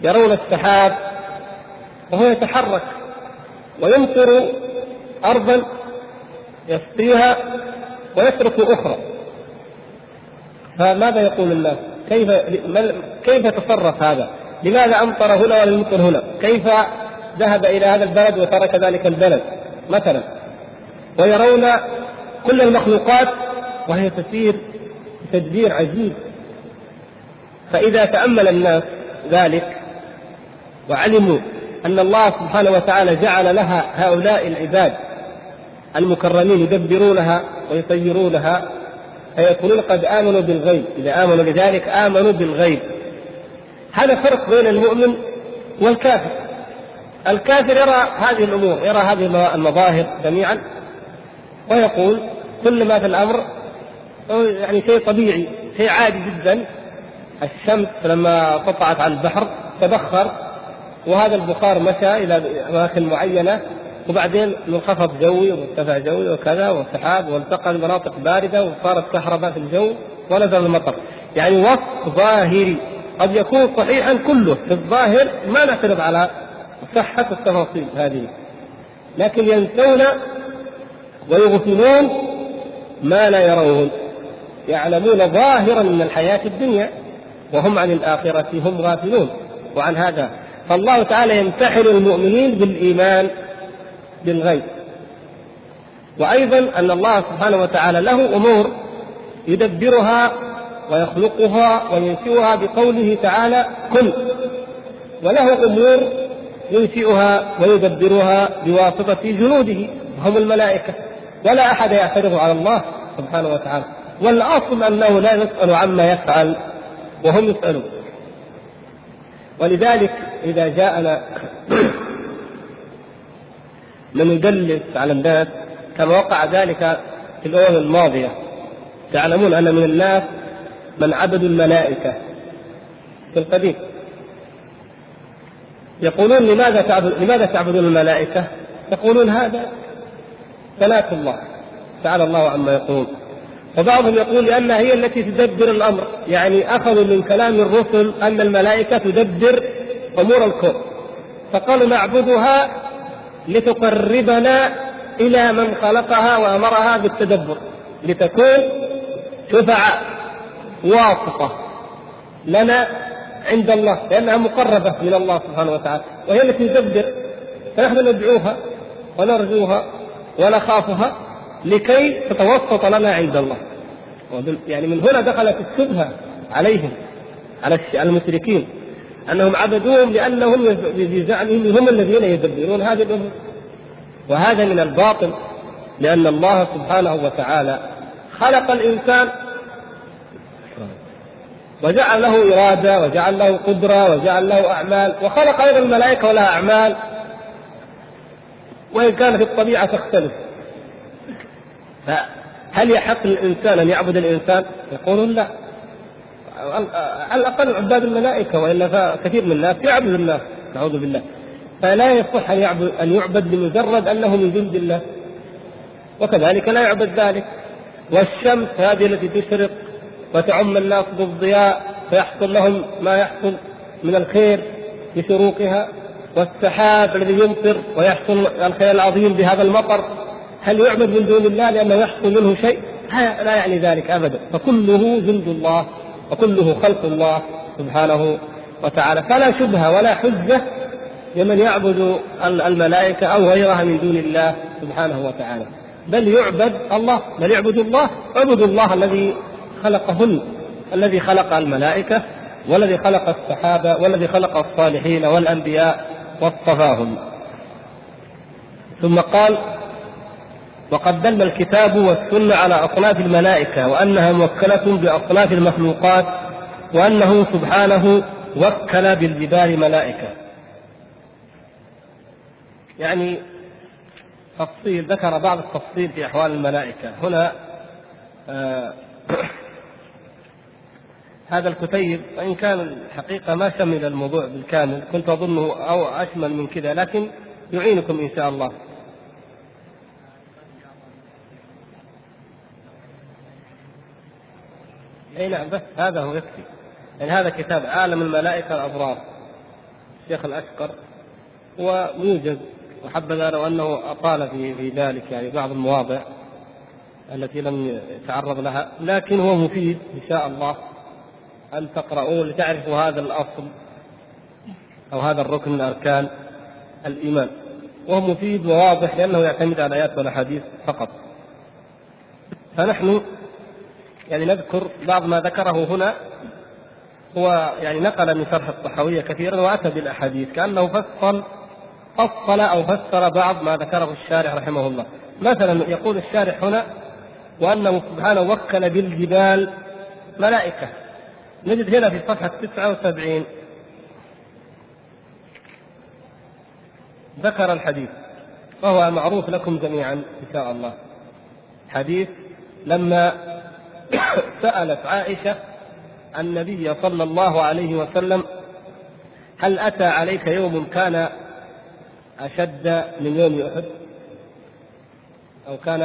يرون السحاب وهو يتحرك ويمطر أرضا يسقيها ويترك أخرى فماذا يقول الناس؟ كيف كيف تصرف هذا؟ لماذا أمطر هنا ولم يمطر هنا؟ كيف ذهب إلى هذا البلد وترك ذلك البلد؟ مثلا ويرون كل المخلوقات وهي تسير بتدبير عجيب فإذا تأمل الناس ذلك وعلموا أن الله سبحانه وتعالى جعل لها هؤلاء العباد المكرمين يدبرونها ويطيرونها فيكونون قد آمنوا بالغيب. إذا آمنوا بذلك آمنوا بالغيب. هذا فرق بين المؤمن والكافر. الكافر يرى هذه الأمور يرى هذه المظاهر جميعا ويقول كل ما في الأمر يعني شيء طبيعي شيء عادي جدا الشمس لما قطعت على البحر تبخر وهذا البخار مشى إلى أماكن معينة وبعدين منخفض جوي ومرتفع جوي وكذا وسحاب والتقى المناطق باردة وصارت كهرباء في الجو ونزل المطر. يعني وصف ظاهري قد يكون صحيحا كله في الظاهر ما نعترض على صحة التفاصيل هذه. لكن ينسون ويغفلون ما لا يرون يعلمون ظاهرا من الحياة الدنيا وهم عن الآخرة هم غافلون. وعن هذا فالله تعالى يمتحن المؤمنين بالإيمان بالغيب. وأيضا أن الله سبحانه وتعالى له أمور يدبرها ويخلقها وينشئها بقوله تعالى كن وله أمور ينشئها ويدبرها بواسطة جنوده هم الملائكة. ولا أحد يعترض على الله سبحانه وتعالى. والأصل أنه لا يسأل عما يفعل وهم يسألون. ولذلك إذا جاءنا من يدلس على الناس كما وقع ذلك في الأمم الماضية. تعلمون أن من الناس من عبدوا الملائكة في القديم. يقولون لماذا تعبد لماذا تعبدون الملائكة؟ يقولون هذا ثلاث الله تعالى الله عما يقولون وبعضهم يقول لأنها هي التي تدبر الأمر. يعني أخذوا من كلام الرسل أن الملائكة تدبر أمور الكون فقالوا نعبدها لتقربنا إلى من خلقها وأمرها بالتدبر. لتكون شفعاء واسطة لنا عند الله لأنها مقربة من الله سبحانه وتعالى. وهي التي تدبر. فنحن ندعوها ونرجوها ونخافها. لكي تتوسط لنا عند الله. يعني من هنا دخلت الشبهة عليهم على المشركين أنهم عبدوهم لأنهم بزعمهم هم الذين يدبرون هذه الأمور وهذا من الباطل لأن الله سبحانه وتعالى خلق الإنسان وجعل له إرادة وجعل له قدرة وجعل له أعمال وخلق أيضا الملائكة ولها أعمال وإن كان في الطبيعة تختلف. فهل يحق للإنسان أن يعبد الإنسان؟ يقولون لا. على الأقل عباد الملائكة وإلا فكثير من الناس يعبد الناس نعوذ بالله. فلا يصح أن يعبد أن يعبد بمجرد أنه من جند الله. وكذلك لا يعبد ذلك. والشمس هذه التي تشرق وتعم الناس بالضياء فيحصل لهم ما يحصل من الخير بشروقها. والسحاب الذي يمطر ويحصل الخير العظيم بهذا المطر هل يعبد من دون الله لأنه يحصل منه شيء؟ لا يعني ذلك ابدا. فكله جند الله وكله خلق الله سبحانه وتعالى. فلا شبهة ولا حجة لمن يعبد الملائكة أو غيرها من دون الله سبحانه وتعالى. بل يعبد الله بل يعبد الله اعبدوا الله الذي خلقهن الذي خلق الملائكة والذي خلق الصحابة والذي خلق الصالحين والأنبياء واصطفاهم ثم قال وقد دل الكتاب والسنة على أصناف الملائكة وأنها موكلة بأصناف المخلوقات وأنه سبحانه وكل بالجبال ملائكة يعني تفصيل ذكر بعض التفصيل في أحوال الملائكة هنا آه هذا الكتيب وإن كان الحقيقة ما شمل الموضوع بالكامل كنت أظنه أو أشمل من كذا لكن يعينكم إن شاء الله. اي نعم بس هذا هو يكفي. يعني هذا كتاب عالم الملائكه الأبرار. الشيخ الأشقر ويوجد وحبذا لو أنه أطال في في ذلك يعني بعض المواضع التي لم يتعرض لها لكن هو مفيد إن شاء الله أن تقرؤوه لتعرفوا هذا الأصل أو هذا الركن من أركان الإيمان وهو مفيد وواضح لأنه يعتمد على الآيات والأحاديث فقط فنحن يعني نذكر بعض ما ذكره هنا هو يعني نقل من شرح الطحاوية كثيرا وأتى بالأحاديث كأنه فصل فصل أو فسر بعض ما ذكره الشارح رحمه الله. مثلا يقول الشارح هنا وأنه سبحانه وكل بالجبال ملائكة. نجد هنا في صفحة 79 ذكر الحديث وهو معروف لكم جميعا إن شاء الله. حديث لما سألت عائشة النبي صلى الله عليه وسلم هل أتى عليك يوم كان أشد من يوم أحد؟ أو كان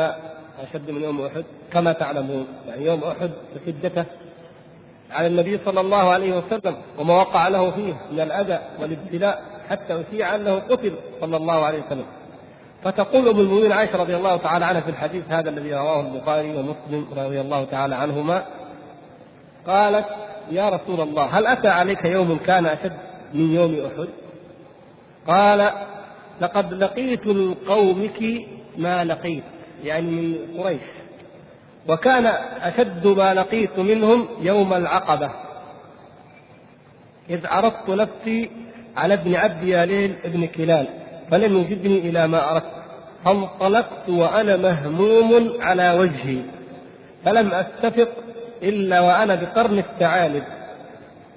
أشد من يوم أحد؟ كما تعلمون يعني يوم أحد شدته على النبي صلى الله عليه وسلم وما وقع له فيه من الأذى والابتلاء حتى أشيع أنه قتل صلى الله عليه وسلم. فتقول ام المؤمنين عائشة رضي الله تعالى عنها في الحديث هذا الذي رواه البخاري ومسلم رضي الله تعالى عنهما قالت يا رسول الله هل أتى عليك يوم كان أشد من يوم أحد؟ قال لقد لقيت من قومك ما لقيت يعني من قريش وكان أشد ما لقيت منهم يوم العقبة إذ عرضت نفسي على ابن عبد ياليل ابن كلال فلم يجدني إلى ما أردت فانطلقت وأنا مهموم على وجهي فلم أستفق إلا وأنا بقرن الثعالب.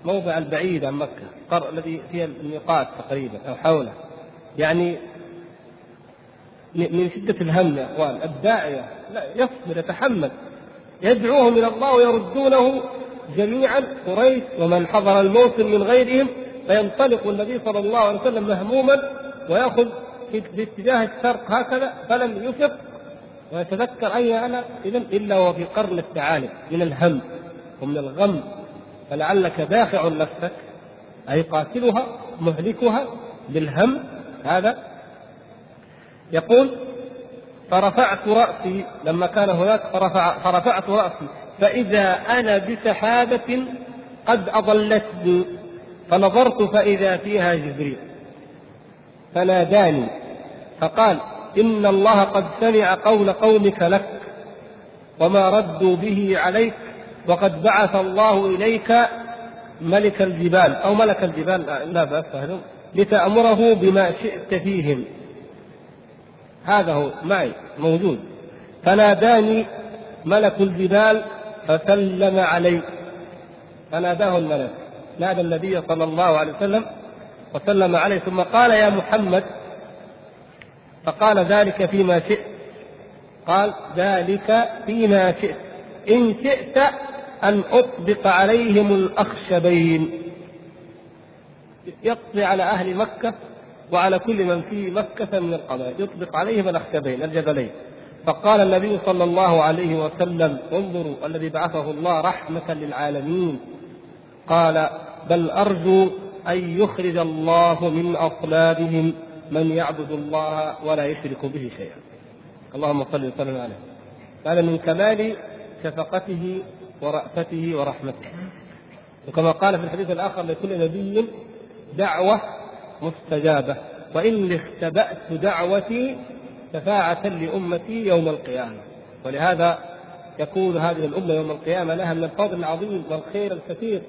موضع البعيد عن مكة القرن الذي فيه الميقات تقريبا أو حوله. يعني من شدة الهم يا إخوان الداعية لا يصبر يتحمل. يدعوهم إلى الله ويردونه جميعا قريش ومن حضر الموسم من غيرهم فينطلق النبي صلى الله عليه وسلم مهموما ويأخذ في اتجاه الشرق هكذا فلم يفق ويتذكر أين أنا إذا إلا وفي قرن الثعالب من الهم ومن الغم. فلعلك دافع نفسك أي قاتلها مهلكها بالهم. هذا يقول فرفعت رأسي. لما كان هناك فرفع فرفعت رأسي. فإذا أنا بسحابة قد أضلتني فنظرت فإذا فيها جبريل. فناداني فقال إن الله قد سمع قول قومك لك وما ردوا به عليك وقد بعث الله إليك ملك الجبال أو ملك الجبال. لا بأس لتأمره بما شئت فيهم. هذا هو معي موجود. فناداني ملك الجبال فسلم علي فناداه الملك. نادى النبي صلى الله عليه وسلم وسلم عليه ثم قال يا محمد فقال ذلك فيما شئت. قال ذلك فيما شئت. إن شئت أن أطبق عليهم الأخشبين. يقضي على أهل مكة وعلى كل من في مكة من القبائل يطبق عليهم الأخشبين الجبلين. فقال النبي صلى الله عليه وسلم انظروا الذي بعثه الله رحمة للعالمين. قال بل أرجو أن يخرج الله من أصلابهم من يعبد الله ولا يشرك به شيئا. اللهم صل وسلم عليه. هذا من كمال شفقته ورأفته ورحمته. وكما قال في الحديث الآخر لكل نبي دعوة مستجابة. وإني اختبأت دعوتي شفاعة لأمتي يوم القيامة. ولهذا يكون هذه الأمة يوم القيامة لها من الفضل العظيم والخير الكثير.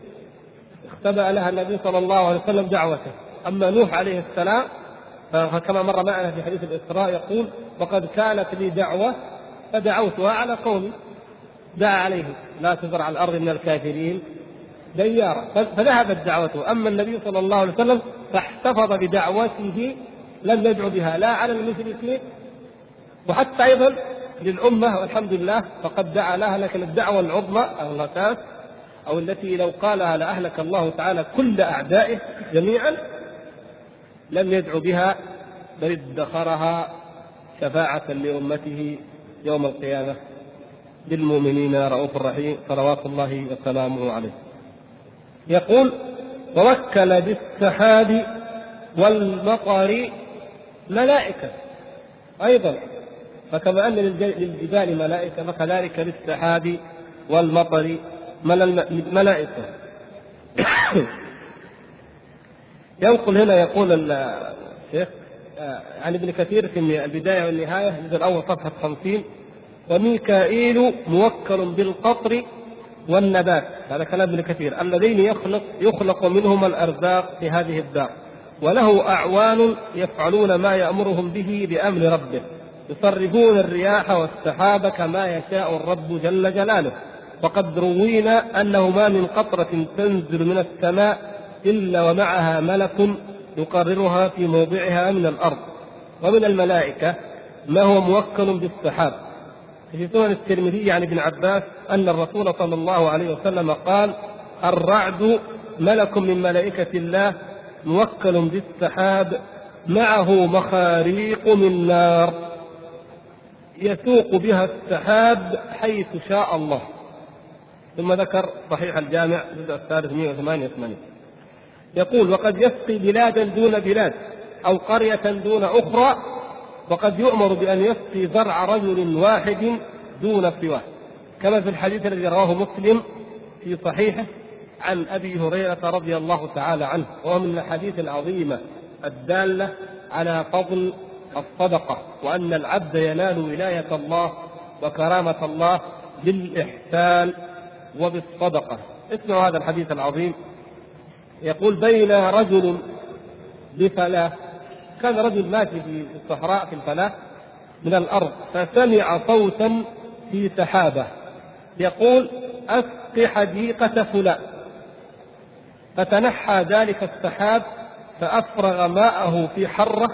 اختبأ لها النبي صلى الله عليه وسلم دعوته. أما نوح عليه السلام فكما مر معنا في حديث الإسراء يقول وقد كانت لي دعوة فدعوتها على قومي دعا عليهم. لا تزرع على الأرض من الكافرين. ديارا فذهبت دعوته. أما النبي صلى الله عليه وسلم فاحتفظ بدعوته لم يدعو بها. لا على المشركين وحتى أيضا للأمة والحمد لله فقد دعا لها لكن الدعوة العظمى الأساس أو التي لو قالها لأهلك الله تعالى كل أعدائه جميعا لم يدعو بها بل ادخرها شفاعة لأمته يوم القيامة. بالمؤمنين رؤوف رحيم صلوات الله وسلامه عليه. يقول ووكل بالسحاب والمطر ملائكة. أيضا فكما أن للجبال ملائكة فكذلك للسحاب والمطر ملائكة. ينقل هنا يقول الشيخ آه، عن ابن كثير في البداية والنهاية الجزء الأول صفحة 50 وميكائيل موكل بالقطر والنبات. هذا كلام ابن كثير. اللذين يخلق يخلق منهما الأرزاق في هذه الدار. وله أعوان يفعلون ما يأمرهم به بأمر ربه. يصرفون الرياح والسحاب كما يشاء الرب جل جلاله. وقد روينا أنه ما من قطرة تنزل من السماء إلا ومعها ملك يقررها في موضعها من الأرض ومن الملائكة ما هو موكل بالسحاب. في سنن الترمذي عن ابن عباس أن الرسول صلى الله عليه وسلم قال الرعد ملك من ملائكة الله موكل بالسحاب معه مخاريق من نار يسوق بها السحاب حيث شاء الله. ثم ذكر صحيح الجامع الجزء الثالث 188 يقول وقد يسقي بلادا دون بلاد أو قرية دون أخرى وقد يؤمر بأن يسقي زرع رجل واحد دون سواه. كما في الحديث الذي رواه مسلم في صحيحه عن أبي هريرة رضي الله تعالى عنه وهو من الأحاديث العظيمة الدالة على فضل الصدقة وأن العبد ينال ولاية الله وكرامة الله بالاحسان وبالصدقة. اسمعوا هذا الحديث العظيم. يقول بين رجل بفلاة كان رجل ماشي في الصحراء في الفلاة من الأرض فسمع صوتا في سحابة. يقول أسق حديقة فلان. فتنحى ذلك السحاب فأفرغ ماءه في حرة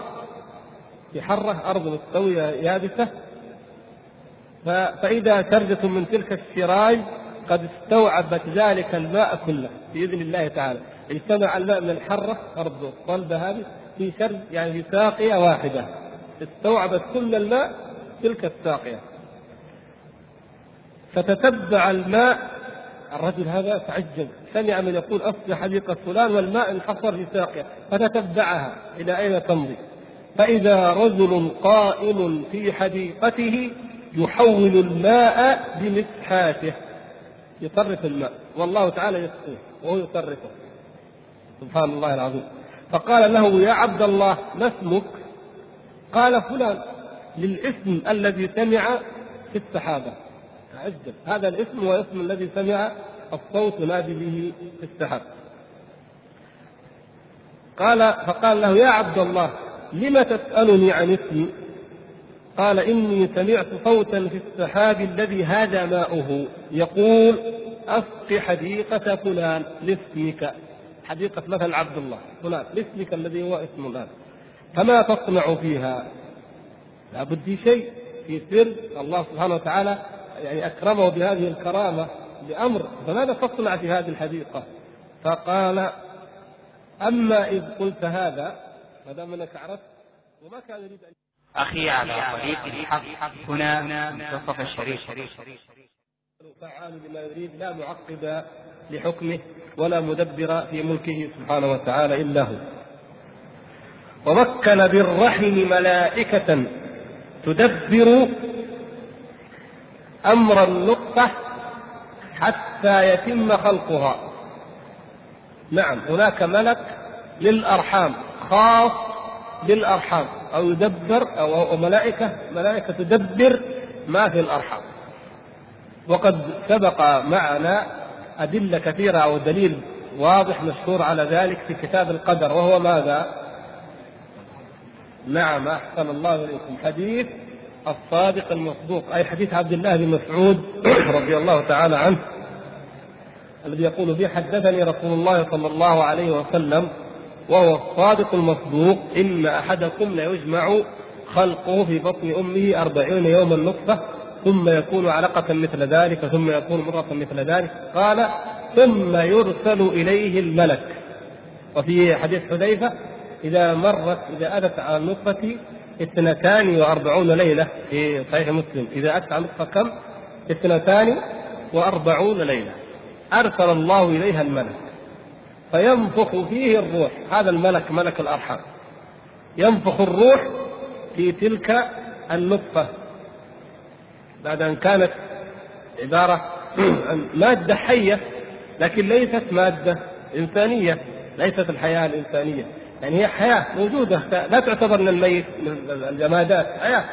في حرة أرض مستوية يابسة. فإذا سرجة من تلك السراج قد استوعبت ذلك الماء كله بإذن الله تعالى. اجتمع الماء من الحرة أرض الصلبة هذه في سرج يعني في ساقية واحدة. استوعبت كل الماء تلك الساقية. فتتبع الماء. الرجل هذا تعجب. سمع من يقول أصبح حديقة فلان والماء انحصر في ساقية. فتتبعها. إلى أين تمضي؟ فإذا رجل قائم في حديقته يحول الماء بمسحاته. يصرف الماء والله تعالى يسقيه وهو يصرفه سبحان الله العظيم. فقال له يا عبد الله ما اسمك؟ قال فلان. للاسم الذي سمع في السحابة. تعجب هذا الاسم هو اسم الذي سمع الصوت ينادي به في السحاب. قال فقال له يا عبد الله لم تسألني عن اسمي؟ قال إني سمعت صوتا في السحاب الذي هذا ماؤه. يقول أسق حديقة فلان لاسمك. حديقة مثلا عبد الله. فلان لاسمك الذي هو اسم الآن. فما تصنع فيها؟ لابد شيء في سر الله سبحانه وتعالى يعني أكرمه بهذه الكرامة بأمر. فماذا تصنع في هذه الحديقة؟ فقال أما إذ قلت هذا ما دام أنك عرفت وما كان يريد أن أخي على طريق الحق. هنا منتصف الشريف. فعال لما يريد لا معقب لحكمه ولا مدبر في ملكه سبحانه وتعالى إلا هو. ووكل بالرحم ملائكة تدبر أمر النطفة حتى يتم خلقها. نعم هناك ملك للأرحام خاص بالأرحام أو يدبر أو ملائكة ملائكة تدبر ما في الأرحام وقد سبق معنا أدلة كثيرة أو دليل واضح مشهور على ذلك في كتاب القدر وهو ماذا؟ نعم أحسن الله إليكم حديث الصادق المصدوق أي حديث عبد الله بن مسعود رضي الله تعالى عنه الذي يقول فيه حدثني رسول الله صلى الله عليه وسلم وهو الصادق المصدوق إن أحدكم ليجمع خلقه في بطن أمه أربعين يوما نطفة ثم يكون علقة مثل ذلك ثم يكون مرة مثل ذلك. قال ثم يرسل إليه الملك. وفي حديث حذيفة إذا مرت إذا أتت على النطفة اثنتان وأربعون ليلة في صحيح مسلم. إذا أتت على النطفة كم؟ اثنتان وأربعون ليلة. أرسل الله إليها الملك. فينفخ فيه الروح. هذا الملك ملك الأرحام. ينفخ الروح في تلك النطفة بعد أن كانت عبارة عن مادة حية لكن ليست مادة إنسانية. ليست الحياة الإنسانية. يعني هي حياة موجودة. لا تعتبر من الميت من الجمادات. حياة.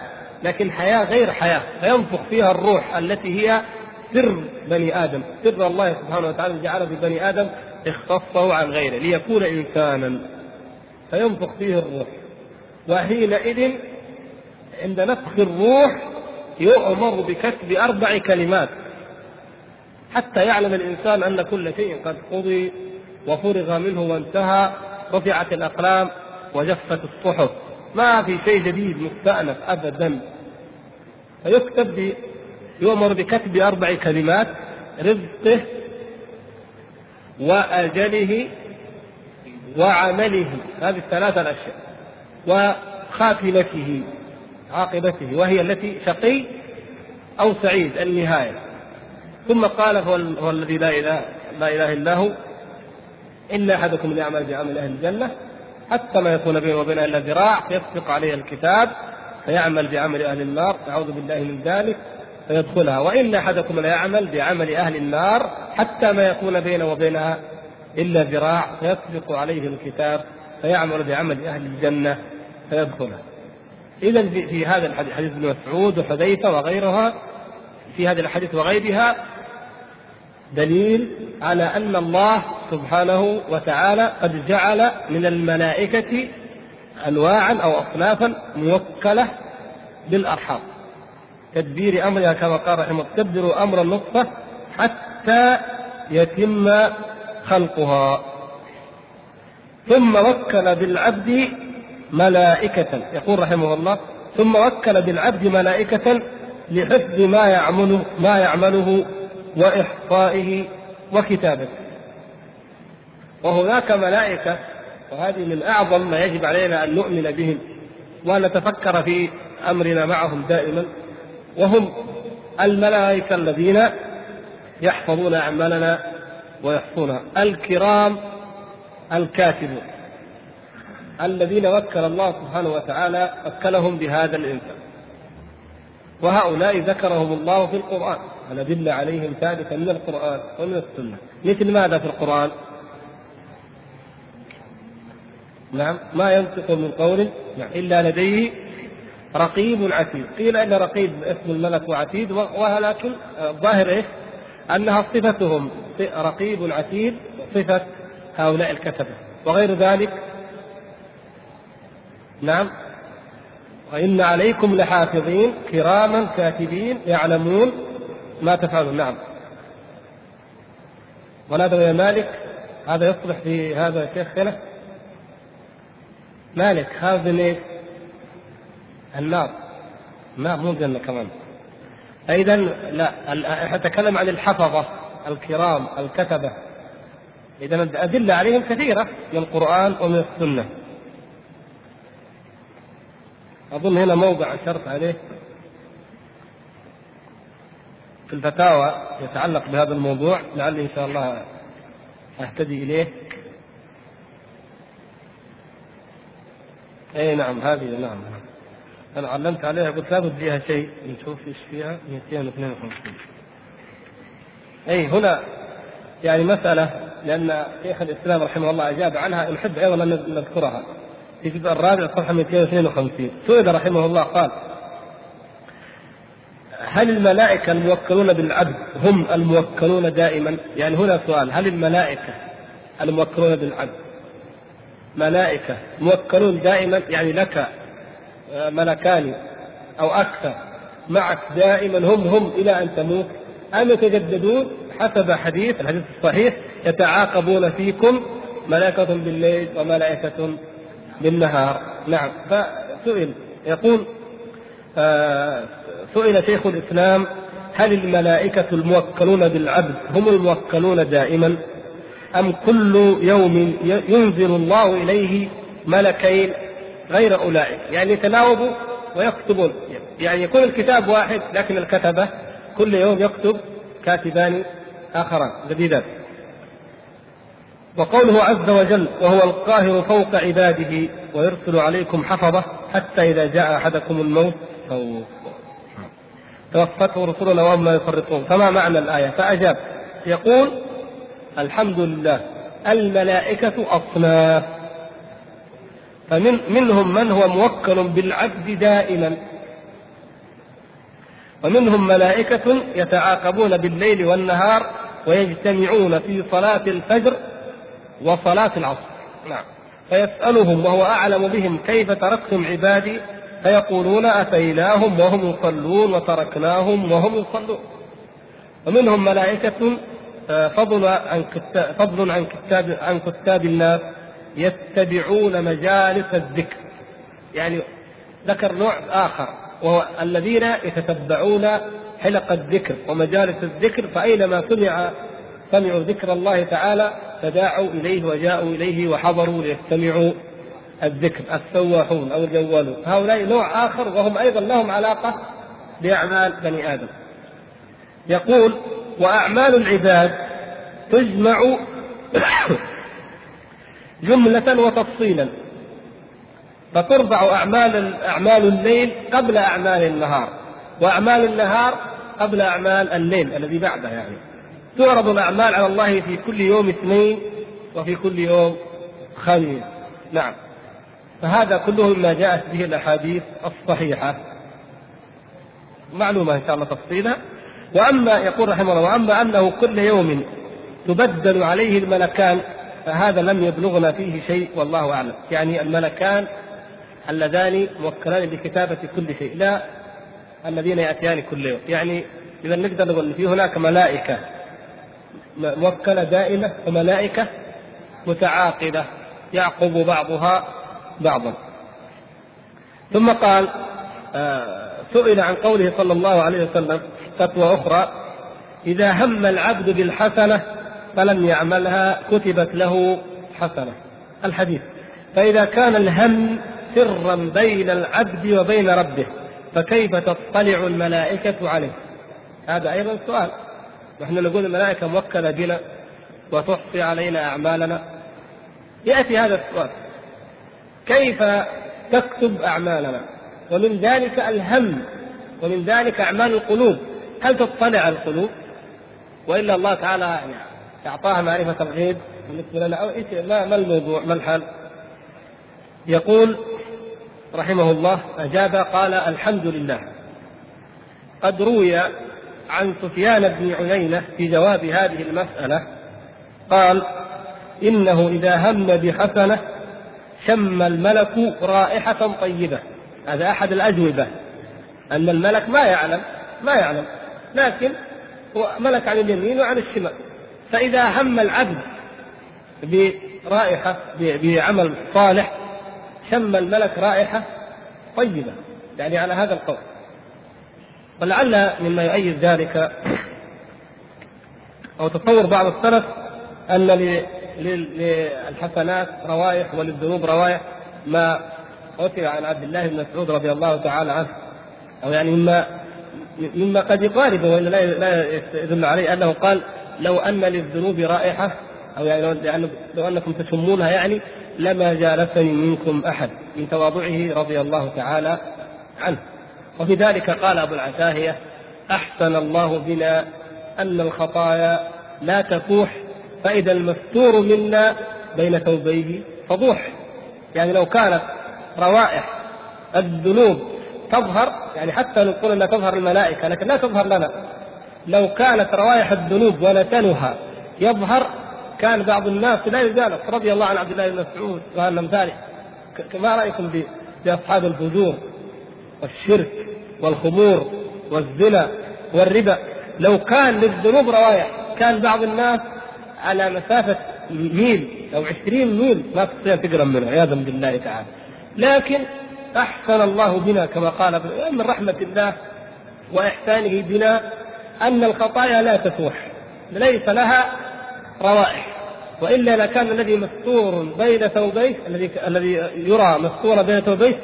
لكن حياة غير حياة. فينفخ فيها الروح التي هي سر بني آدم. سر الله سبحانه وتعالى جعل ببني آدم اختصه عن غيره ليكون إنسانا فينفخ فيه الروح. وحينئذ عند نفخ الروح يؤمر بكتب أربع كلمات. حتى يعلم الإنسان أن كل شيء قد قضي وفرغ منه وانتهى رفعت الأقلام وجفت الصحف. ما في شيء جديد مستأنف أبدا. فيكتب يؤمر بكتب أربع كلمات رزقه وأجله وعمله. هذه الثلاثة الأشياء. وخاتمته عاقبته وهي التي شقي أو سعيد النهاية. ثم قال هو الذي لا إله لا إله إلا هو إن أحدكم يعمل بعمل أهل الجنة حتى ما يكون بينه وبينها إلا ذراع فيسبق عليه الكتاب فيعمل بعمل أهل النار أعوذ بالله من ذلك. فيدخلها وإن أحدكم ليعمل بعمل أهل النار حتى ما يكون بينه وبينها إلا ذراع فيسبق عليه الكتاب فيعمل بعمل أهل الجنة فيدخلها إذا في هذا الحديث حديث ابن مسعود وحذيفة وغيرها في هذه الأحاديث وغيرها دليل على أن الله سبحانه وتعالى قد جعل من الملائكة أنواعا أو أصنافا موكلة بالأرحام. تدبير أمرها كما قال رحمه الله. تدبر أمر النطفة حتى يتم خلقها. ثم وكل بالعبد ملائكة يقول رحمه الله. ثم وكل بالعبد ملائكة لحفظ ما يعمله ما يعمله وإحصائه وكتابته وهناك ملائكة وهذه من أعظم ما يجب علينا أن نؤمن بهم. وأن نتفكر في أمرنا معهم دائما. وهم الملائكة الذين يحفظون أعمالنا ويحصونها الكرام الكاتبون. الذين وكل الله سبحانه وتعالى وكلهم بهذا الإنسان. وهؤلاء ذكرهم الله في القرآن. الأدلة عليهم ثابتة من القرآن ومن السنة. مثل ماذا في القرآن؟ نعم ما ينطق من قول نعم. إلا لديه رقيب عتيد. قيل إن رقيب اسم الملك وعتيد ولكن الظاهر إيش؟ أنها صفتهم. رقيب عتيد صفة هؤلاء الكتبة. وغير ذلك نعم وإن عليكم لحافظين كراما كاتبين يعلمون ما تفعلون. نعم. ونادوا يا مالك. هذا يصلح في هذا هنا مالك خازن إيه؟ النار ما مو جنة كمان. إذا لا نتكلم عن الحفظة الكرام الكتبة. إذا الأدلة عليهم كثيرة من القرآن ومن السنة. أظن هنا موضع أشرت عليه. في الفتاوى يتعلق بهذا الموضوع لعلي إن شاء الله أهتدي إليه. أي نعم هذه نعم. أنا علمت عليها؟ قلت لابد فيها شيء. نشوف إيش فيها؟ 252 أي هنا يعني مسألة لأن شيخ الإسلام رحمه الله أجاب عنها. نحب أيضا أن نذكرها. في الجزء الرابع صفحة 252 سئل رحمه الله قال هل الملائكة الموكلون بالعبد هم الموكلون دائما؟ يعني هنا سؤال هل الملائكة الموكلون بالعبد ملائكة موكلون دائما؟ يعني لك ملكان أو أكثر معك دائما هم هم إلى أن تموت. أم يتجددون؟ حسب حديث الحديث الصحيح يتعاقبون فيكم ملائكة بالليل وملائكة بالنهار. نعم. فسئل. يقول آه سئل شيخ الإسلام هل الملائكة الموكلون بالعبد هم الموكلون دائما؟ أم كل يوم ينزل الله إليه ملكين غير أولئك يعني يتناوبوا ويكتبون. يعني يكون الكتاب واحد لكن الكتبة كل يوم يكتب كاتبان آخران جديدان. وقوله عز وجل وهو القاهر فوق عباده ويرسل عليكم حفظه حتى إذا جاء أحدكم الموت أو توفته رسلنا وهم لا يفرطون. فما معنى الآية؟ فأجاب يقول الحمد لله الملائكة أصناف. فمن منهم من هو موكل بالعبد دائما. ومنهم ملائكة يتعاقبون بالليل والنهار ويجتمعون في صلاة الفجر وصلاة العصر. نعم. فيسألهم وهو أعلم بهم كيف تركتم عبادي؟ فيقولون أتيناهم وهم يصلون وتركناهم وهم يصلون. ومنهم ملائكة آه، فضل عن كتاب فضل عن كتاب عن كتاب الناس. يتبعون مجالس الذكر. يعني ذكر نوع آخر وهو الذين يتتبعون حلق الذكر ومجالس الذكر فأينما سمع سمعوا ذكر الله تعالى فداعوا إليه وجاءوا إليه وحضروا ليستمعوا الذكر السواحون أو الجوالون. هؤلاء نوع آخر وهم أيضا لهم علاقة بأعمال بني آدم. يقول وأعمال العباد تجمع جملة وتفصيلا. فترفع أعمال أعمال الليل قبل أعمال النهار وأعمال النهار قبل أعمال الليل الذي بعده يعني. تعرض الأعمال على الله في كل يوم اثنين وفي كل يوم خميس. نعم. فهذا كله مما جاءت به الأحاديث الصحيحة. معلومة إن شاء الله تفصيلا وأما يقول رحمه الله وأما أنه كل يوم تبدل عليه الملكان فهذا لم يبلغنا فيه شيء والله أعلم. يعني الملكان اللذان موكلان بكتابة كل شيء لا الذين يأتيان كل يوم. يعني إذا نقدر نقول في هناك ملائكة موكلة دائمة وملائكة متعاقبة يعقب بعضها بعضا. ثم قال آه سئل عن قوله صلى الله عليه وسلم فتوى أخرى إذا هم العبد بالحسنة فلم يعملها كتبت له حسنة. الحديث فإذا كان الهم سرا بين العبد وبين ربه فكيف تطلع الملائكة عليه؟ هذا أيضا سؤال. نحن نقول الملائكة موكلة بنا وتحصي علينا أعمالنا. يأتي هذا السؤال كيف تكتب أعمالنا؟ ومن ذلك الهم ومن ذلك أعمال القلوب. هل تطلع القلوب؟ وإلا الله تعالى يعني أعطاها معرفة الغيب بالنسبة لنا أو إيش ما, ما الموضوع ما الحال يقول رحمه الله أجاب قال الحمد لله. قد روي عن سفيان بن عيينة في جواب هذه المسألة قال إنه إذا هم بحسنة شم الملك رائحة طيبة. هذا أحد الأجوبة أن الملك ما يعلم ما يعلم لكن هو ملك عن اليمين وعن الشمال. فإذا هم العبد برائحة بعمل صالح شم الملك رائحة طيبة يعني على هذا القول. ولعل مما يؤيد ذلك أو تصور بعض السلف أن للحسنات روائح وللذنوب روائح ما أتي عن عبد الله بن مسعود رضي الله تعالى عنه أو يعني مما مما قد يقاربه وإلا لا لا يدل عليه أنه قال لو أن للذنوب رائحة أو يعني لو أنكم تشمونها يعني لما جالسني منكم أحد من تواضعه رضي الله تعالى عنه. وفي ذلك قال أبو العتاهية أحسن الله بنا أن الخطايا لا تفوح فإذا المستور منا بين ثوبيه فضوح. يعني لو كانت روائح الذنوب تظهر يعني حتى نقول أنها تظهر الملائكة لكن لا تظهر لنا. لو كانت روائح الذنوب ونتنها يظهر كان بعض الناس لا يجالس رضي الله عن عبد الله بن مسعود وعن امثاله ما رأيكم بأصحاب الفجور والشرك والخمور والزنا والربا؟ لو كان للذنوب روائح كان بعض الناس على مسافة ميل أو عشرين ميل ما تستطيع تقرب منه عياذا بالله تعالى. لكن أحسن الله بنا كما قال من رحمة الله وإحسانه بنا أن الخطايا لا تفوح ليس لها روائح وإلا لكان الذي مستور بين ثوبيه الذي الذي يرى مستورا بين ثوبيه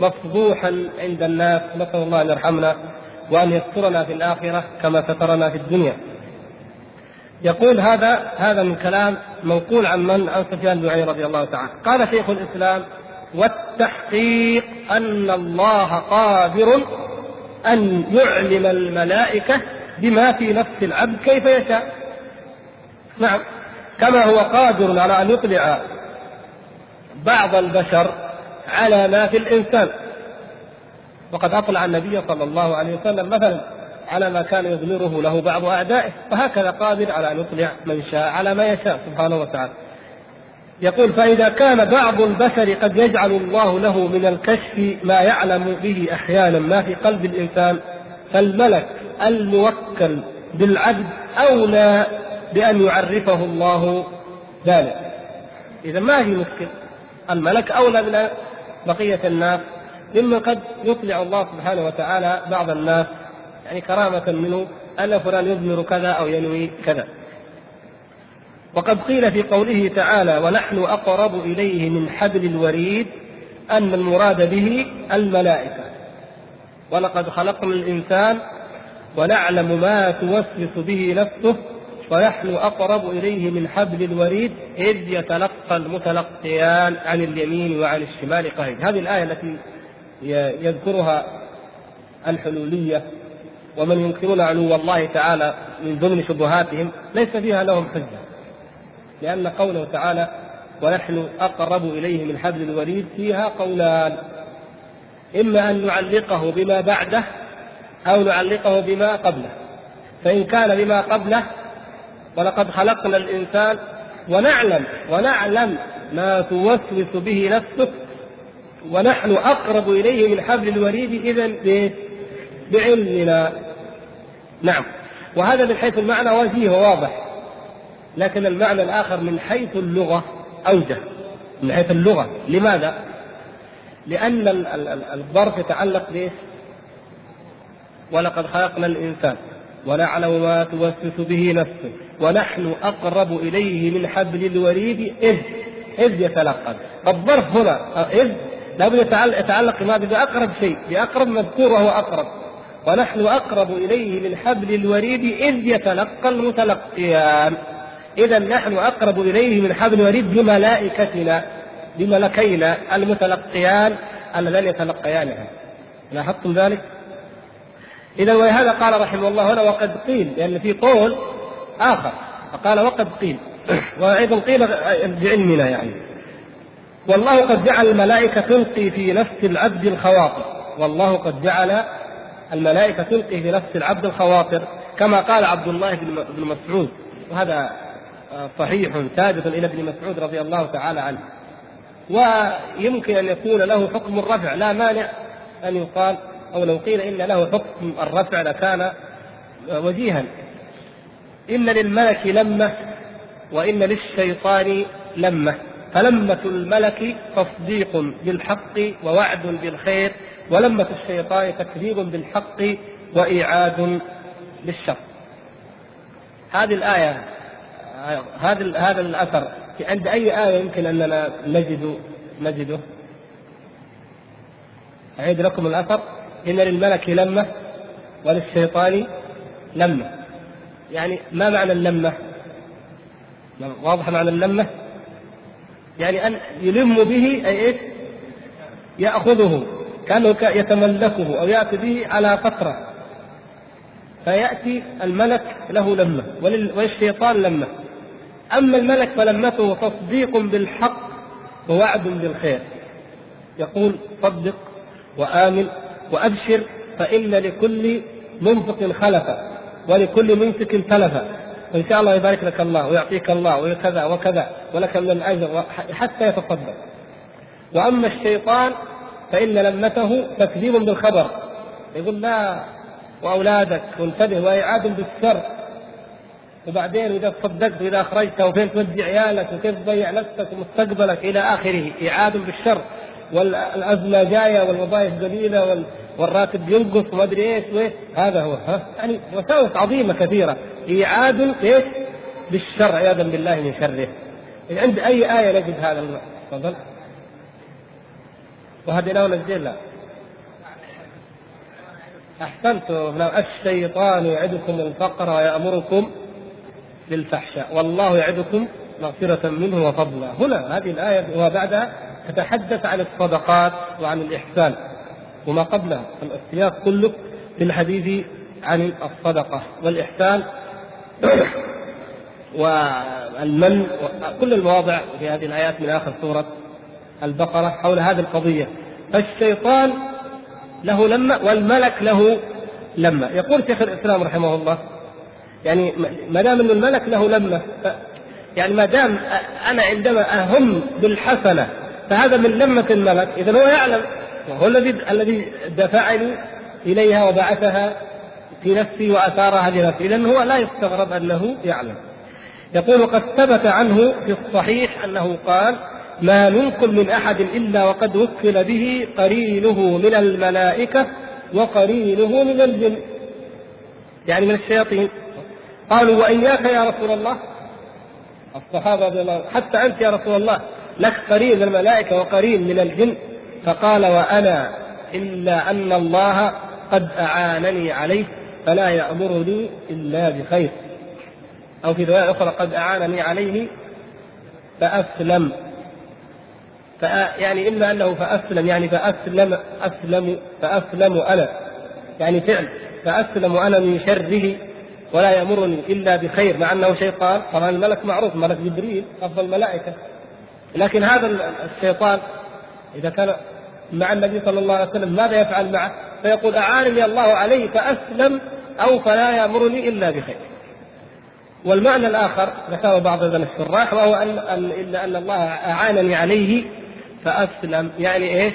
مفضوحا عند الناس نسأل الله أن يرحمنا وأن يسترنا في الآخرة كما سترنا في الدنيا. يقول هذا هذا من كلام منقول عن من؟ عن سفيان بن رضي الله تعالى. قال شيخ الإسلام والتحقيق أن الله قادر أن يعلم الملائكة بما في نفس العبد كيف يشاء. نعم. كما هو قادر على أن يطلع بعض البشر على ما في الإنسان. وقد أطلع النبي صلى الله عليه وسلم مثلا على ما كان يضمره له بعض أعدائه فهكذا قادر على أن يطلع من شاء على ما يشاء سبحانه وتعالى. يقول فإذا كان بعض البشر قد يجعل الله له من الكشف ما يعلم به أحيانا ما في قلب الإنسان فالملك الموكل بالعبد أولى بأن يعرفه الله ذلك. إذا ما في مشكل الملك أولى من بقية الناس ممن قد يطلع الله سبحانه وتعالى بعض الناس يعني كرامة منه أن فلان يضمر كذا أو ينوي كذا. وقد قيل في قوله تعالى ونحن أقرب إليه من حبل الوريد أن المراد به الملائكة. ولقد خلقنا الإنسان ونعلم ما توسوس به نفسه ونحن أقرب إليه من حبل الوريد إذ يتلقى المتلقيان عن اليمين وعن الشمال قعيد هذه الآية التي يذكرها الحلولية ومن ينكرون علو الله تعالى من ضمن شبهاتهم ليس فيها لهم حجة لأن قوله تعالى ونحن أقرب إليه من حبل الوريد فيها قولان إما أن نعلقه بما بعده أو نعلقه بما قبله. فإن كان بما قبله ولقد خلقنا الإنسان ونعلم ونعلم ما توسوس به نفسه ونحن أقرب إليه من حبل الوريد إذا بعلمنا. نعم. وهذا من حيث المعنى وجيه وواضح لكن المعنى الآخر من حيث اللغة أوجه. من حيث اللغة. لماذا؟ لأن الظرف يتعلق بإيش؟ ولقد خلقنا الإنسان ونعلم ما توسوس به نفسه ونحن أقرب إليه من حبل الوريد إذ إذ يتلقى الظرف هنا إذ لابد يتعلق ما بأقرب شيء بأقرب مذكور وهو أقرب. ونحن أقرب إليه من حبل الوريد إذ يتلقى المتلقيان إذا نحن أقرب إليه من حبل الوريد بملائكتنا بملكينا المتلقيان اللذان يتلقيانها لاحظتم ذلك؟ إذا ولهذا قال رحمه الله هنا وقد قيل لأن في قول آخر فقال وقد قيل. وأيضا قيل بعلمنا يعني. والله قد جعل الملائكة تلقي في نفس العبد الخواطر. والله قد جعل الملائكة تلقي في نفس العبد الخواطر كما قال عبد الله بن مسعود. وهذا صحيح ثابت إلى ابن مسعود رضي الله تعالى عنه. ويمكن أن يكون له حكم الرفع لا مانع أن يقال أو لو قيل إن له حكم الرفع لكان وجيها. إن للملك لمة وإن للشيطان لمة. فلمة الملك تصديق بالحق ووعد بالخير ولمة الشيطان تكذيب بالحق وإيعاد للشر هذه الآية هذا هذا الأثر. عند أي آية يمكن أننا نجد نجده؟ أعيد لكم الأثر. إن للملك لمة وللشيطان لمة يعني ما معنى اللمة؟ واضح معنى اللمة؟ يعني أن يلم به أي إيش؟ يأخذه كأنه يتملكه أو يأتي به على فترة فيأتي الملك له لمة وللشيطان لمة أما الملك فلمته تصديق بالحق ووعد بالخير يقول صدق وآمن وأبشر فإن لكل منفق خلفا ولكل ممسك تلفا وإن شاء الله يبارك لك الله ويعطيك الله وكذا وكذا ولك من الأجر حتى يتصدق. وأما الشيطان فإن لمته تكذيب بالخبر. يقول لا وأولادك وانتبه وإعاد بالشر وبعدين إذا تصدقت وإذا أخرجت وفين تودي عيالك وكيف تضيع نفسك ومستقبلك إلى آخره إعاد بالشر. والأزمة جاية والوظائف قليلة والراتب ينقص وما أدري إيش وإيه. هذا هو. ها؟ يعني وساوس عظيمة كثيرة. إيعاد إيش؟ بالشر عياذا بالله من شره. عند أي آية نجد هذا تفضل. وهديناه الجيل لا. أحسنت الشيطان يعدكم الفقر ويأمركم بالفحشاء والله يعدكم مغفرة منه وفضلا. هنا هذه الآية وبعدها تتحدث عن الصدقات وعن الإحسان. وما قبلها السياق كله في الحديث عن الصدقة والإحسان. والمن كل المواضع في هذه الآيات من آخر سورة البقرة حول هذه القضية. فالشيطان له لمة والملك له لمة. يقول شيخ الإسلام رحمه الله يعني ما دام أن الملك له لمة يعني ما دام أنا عندما أهم بالحسنة فهذا من لمة الملك. إذا هو يعلم. وهو الذي الذي دفعني إليها وبعثها في نفسي وأثارها لنفسي إذا هو لا يستغرب أنه يعلم. يقول قد ثبت عنه في الصحيح أنه قال ما منكم من أحد إلا وقد وكل به قرينه من الملائكة وقرينه من الجن. يعني من الشياطين. قالوا وإياك يا رسول الله؟ الصحابة رضي الله حتى أنت يا رسول الله. لك قرين من الملائكة وقرين من الجن. فقال وأنا إلا أن الله قد أعانني عليه فلا يأمرني إلا بخير. أو في رواية أخرى قد أعانني عليه فأسلم. يعني إما أنه فأسلم يعني فأسلم أسلم فأسلم أنا. يعني فعل فأسلم أنا من شره ولا يأمرني إلا بخير مع أنه شيطان طبعا الملك معروف ملك جبريل أفضل الملائكة. لكن هذا الشيطان إذا كان مع النبي صلى الله عليه وسلم ماذا يفعل معه؟ فيقول أعانني الله عليه فأسلم أو فلا يأمرني إلا بخير والمعنى الآخر ذكره بعض الشراح وهو أن إلا أن الله أعانني عليه فأسلم يعني إيش؟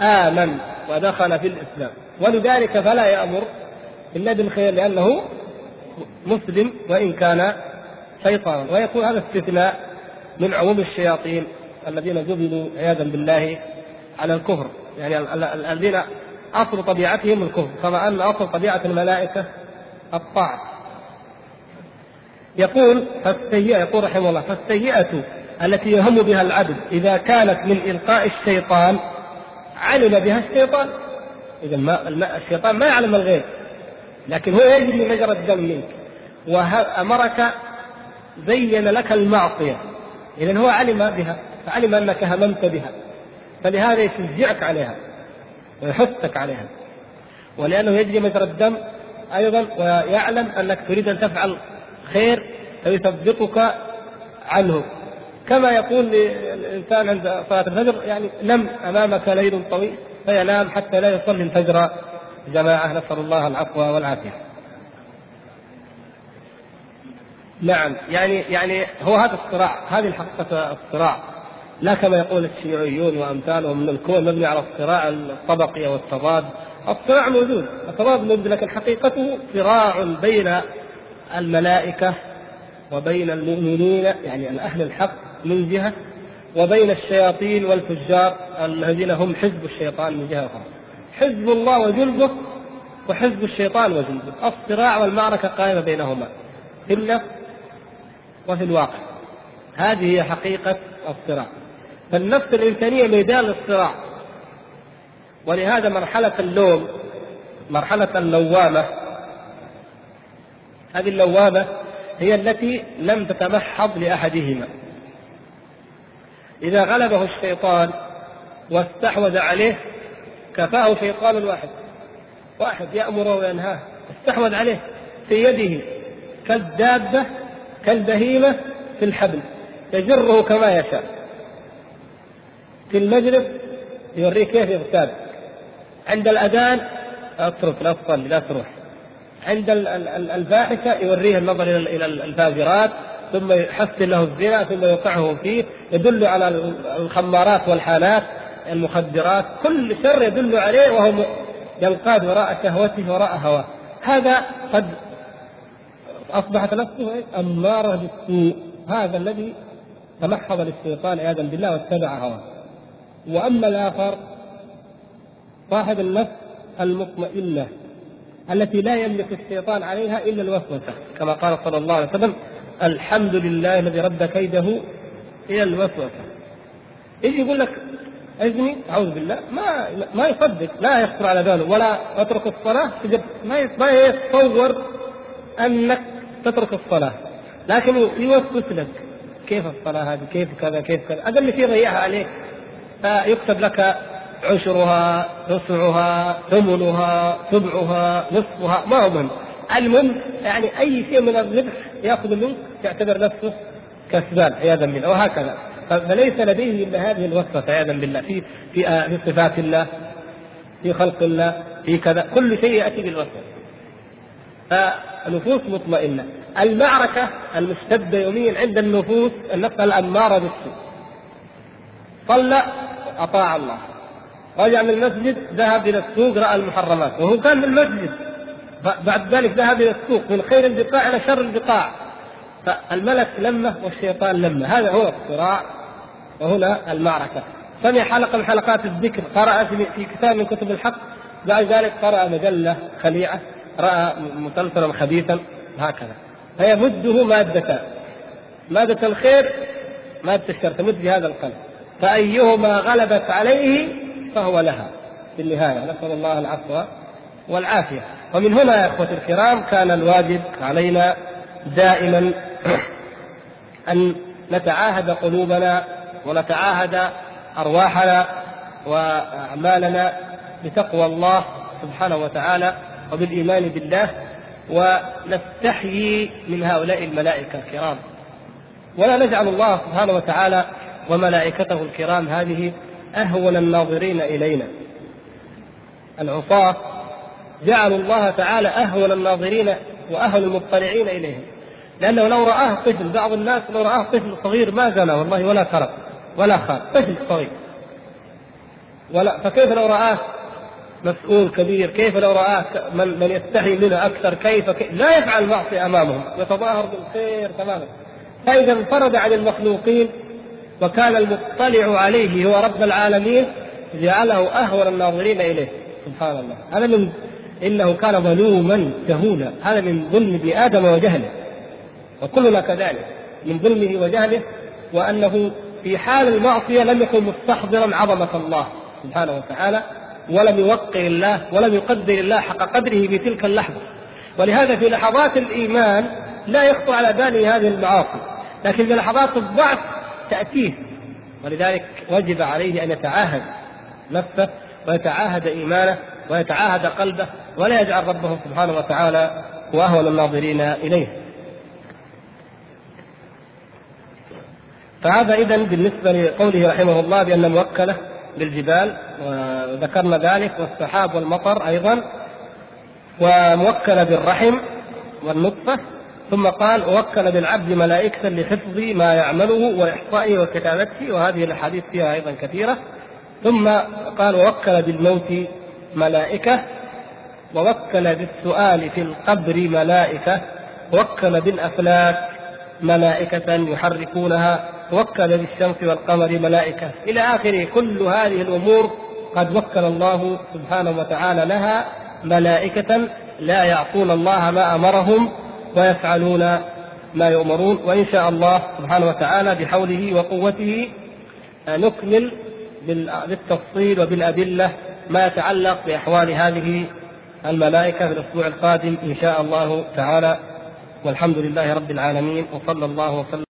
آمن ودخل في الإسلام ولذلك فلا يأمر إلا بالخير لأنه مسلم وإن كان شيطانا ويكون هذا استثناء من عموم الشياطين الذين جبلوا عياذا بالله على الكفر. يعني الذين اصل طبيعتهم الكفر. كما أن أصل طبيعة الملائكة الطاعة. يقول فالسيئة يقول رحمه الله فالسيئة التي يهم بها العبد إذا كانت من إلقاء الشيطان علم بها الشيطان. إذا ما الشيطان ما يعلم الغيب لكن هو يجري مجرى الدم منك. وامرك زين لك المعصية. اذا هو علم بها فعلم أنك هممت بها فلهذا يشجعك عليها ويحثك عليها ولأنه يجري مجرى الدم أيضا ويعلم أنك تريد أن تفعل خير فيثبطك عنه كما يقول للانسان عند صلاة الفجر يعني نم أمامك ليل طويل فينام حتى لا يصلي الفجر جماعة نسأل الله العفو والعافية. نعم. يعني يعني هو هذا الصراع هذه الحقيقة الصراع. لا كما يقول الشيوعيون وأمثالهم من الكون مبني على الصراع الطبقي والتضاد. الصراع موجود التضاد موجود لكن حقيقته صراع بين الملائكة وبين المؤمنين يعني أهل الحق من جهة وبين الشياطين والفجار الذين هم حزب الشيطان من جهة أخرى. حزب الله وجنده وحزب الشيطان وجنده الصراع والمعركة قائمة بينهما. النفس وفي الواقع. هذه هي حقيقة الصراع. فالنفس الإنسانية ميدان للصراع. ولهذا مرحلة اللوم مرحلة اللوامة هذه اللوامة هي التي لم تتمحض لأحدهما. إذا غلبه الشيطان واستحوذ عليه كفاه شيطان واحد. واحد يأمر وينهاه استحوذ عليه في يده كالدابة كالبهيمة في الحبل يجره كما يشاء. في المجلس يوريك كيف يغتاب. عند الأذان اترك لا تصلي لا تروح. عند الفاحشة يوريه النظر إلى الفاجرات ثم يحسن له الزنا ثم يوقعه فيه يدل على الخمارات والحالات المخدرات كل شر يدل عليه وهو ينقاد وراء شهوته وراء هواه. هذا قد أصبحت نفسه أمارة بالسوء. هذا الذي تمحض للشيطان عياذا بالله واتبع هواه. وأما الآخر صاحب النفس المطمئنة التي لا يملك الشيطان عليها إلا الوسوسة. كما قال صلى الله عليه وسلم الحمد لله الذي رد كيده إلى الوسوسة. يجي يقول لك اذني أعوذ بالله ما ما يصدق لا يخطر على باله ولا أترك الصلاة ما ما يتصور أنك تترك الصلاة. لكن يوسوس لك. كيف الصلاة هذه؟ كيف كذا؟ كيف كذا؟ أقل شيء ضيعها عليك. فيكتب لك عشرها تسعها ثمنها سبعها نصفها ما هو مهم. المهم يعني أي شيء من الربح يأخذ منك يعتبر نفسه كسبان عياذا بالله وهكذا. فليس لديه إلا هذه الوصفه عياذا بالله في في في صفات الله في خلق الله في كذا. كل شيء يأتي بالوصفه فنفوس مطمئنة. المعركة المشتده يوميا عند النفوس النفس الاماره بالسوء صلى أطاع الله. رجع من المسجد ذهب إلى السوق رأى المحرمات. وهو كان في المسجد. بعد ذلك ذهب إلى السوق. من خير البقاع إلى شر البقاع فالملك لمه والشيطان لمه. هذا هو الصراع. وهنا المعركة. سمع حلقة من حلقات الذكر. قرأ في كتاب من كتب الحق. بعد ذلك قرأ مجلة خليعة. رأى مسلسلا خبيثا هكذا. فيمده مادتان مادة الخير مادة الشر تمد بهذا القلب. فأيهما غلبت عليه فهو لها. في النهاية نسأل الله العفو والعافية. ومن هنا يا إخوتي الكرام كان الواجب علينا دائما أن نتعاهد قلوبنا ونتعاهد أرواحنا وأعمالنا بتقوى الله سبحانه وتعالى. وبالإيمان بالله ونستحيي من هؤلاء الملائكة الكرام. ولا نجعل الله سبحانه وتعالى وملائكته الكرام هذه أهون الناظرين إلينا. العصاة جعلوا الله تعالى أهون الناظرين وأهون المطلعين إليهم. لأنه لو رآه طفل بعض الناس لو رآه طفل صغير ما زنى والله ولا سرق ولا خان طفل صغير. ولا فكيف لو رآه مسؤول كبير كيف لو رآه من, من يستحي منه أكثر؟ كيف, كيف لا يفعل معصية أمامهم يتظاهر بالخير تماما. فإذا انفرد عن المخلوقين وكان المطلع عليه هو رب العالمين جعله أهون الناظرين إليه. سبحان الله. هذا من إنه كان ظلوما جهولا هذا من ظلم آدم وجهله. وكلنا كذلك. من ظلمه وجهله وأنه في حال المعصية لم يكن مستحضرا عظمة الله سبحانه وتعالى. ولم يوقر الله ولم يقدر الله حق قدره في تلك اللحظة. ولهذا في لحظات الإيمان لا يخطر على باله هذه المعاصي لكن في لحظات الضعف تأتيه. ولذلك وجب عليه أن يتعاهد نفسه ويتعاهد إيمانه ويتعاهد قلبه ولا يجعل ربه سبحانه وتعالى وأهون الناظرين إليه. فهذا إذا بالنسبة لقوله رحمه الله بأن موكلة بالجبال وذكرنا ذلك والسحاب والمطر أيضا وموكلة بالرحم والنطفة ثم قال ووكل بالعبد ملائكة لحفظ ما يعمله وإحصائه وكتابته. وهذه الأحاديث فيها أيضا كثيرة. ثم قال ووكل بالموت ملائكة ووكل بالسؤال في القبر ملائكة ووكل بالأفلاك ملائكة يحركونها وكل بالشمس والقمر ملائكة. إلى آخره كل هذه الأمور قد وكل الله سبحانه وتعالى لها ملائكة لا يعصون الله ما أمرهم ويفعلون ما يؤمرون. وإن شاء الله سبحانه وتعالى بحوله وقوته نكمل بالتفصيل وبالأدلة ما يتعلق بأحوال هذه الملائكة في الأسبوع القادم إن شاء الله تعالى. والحمد لله رب العالمين. وصلى الله وسلم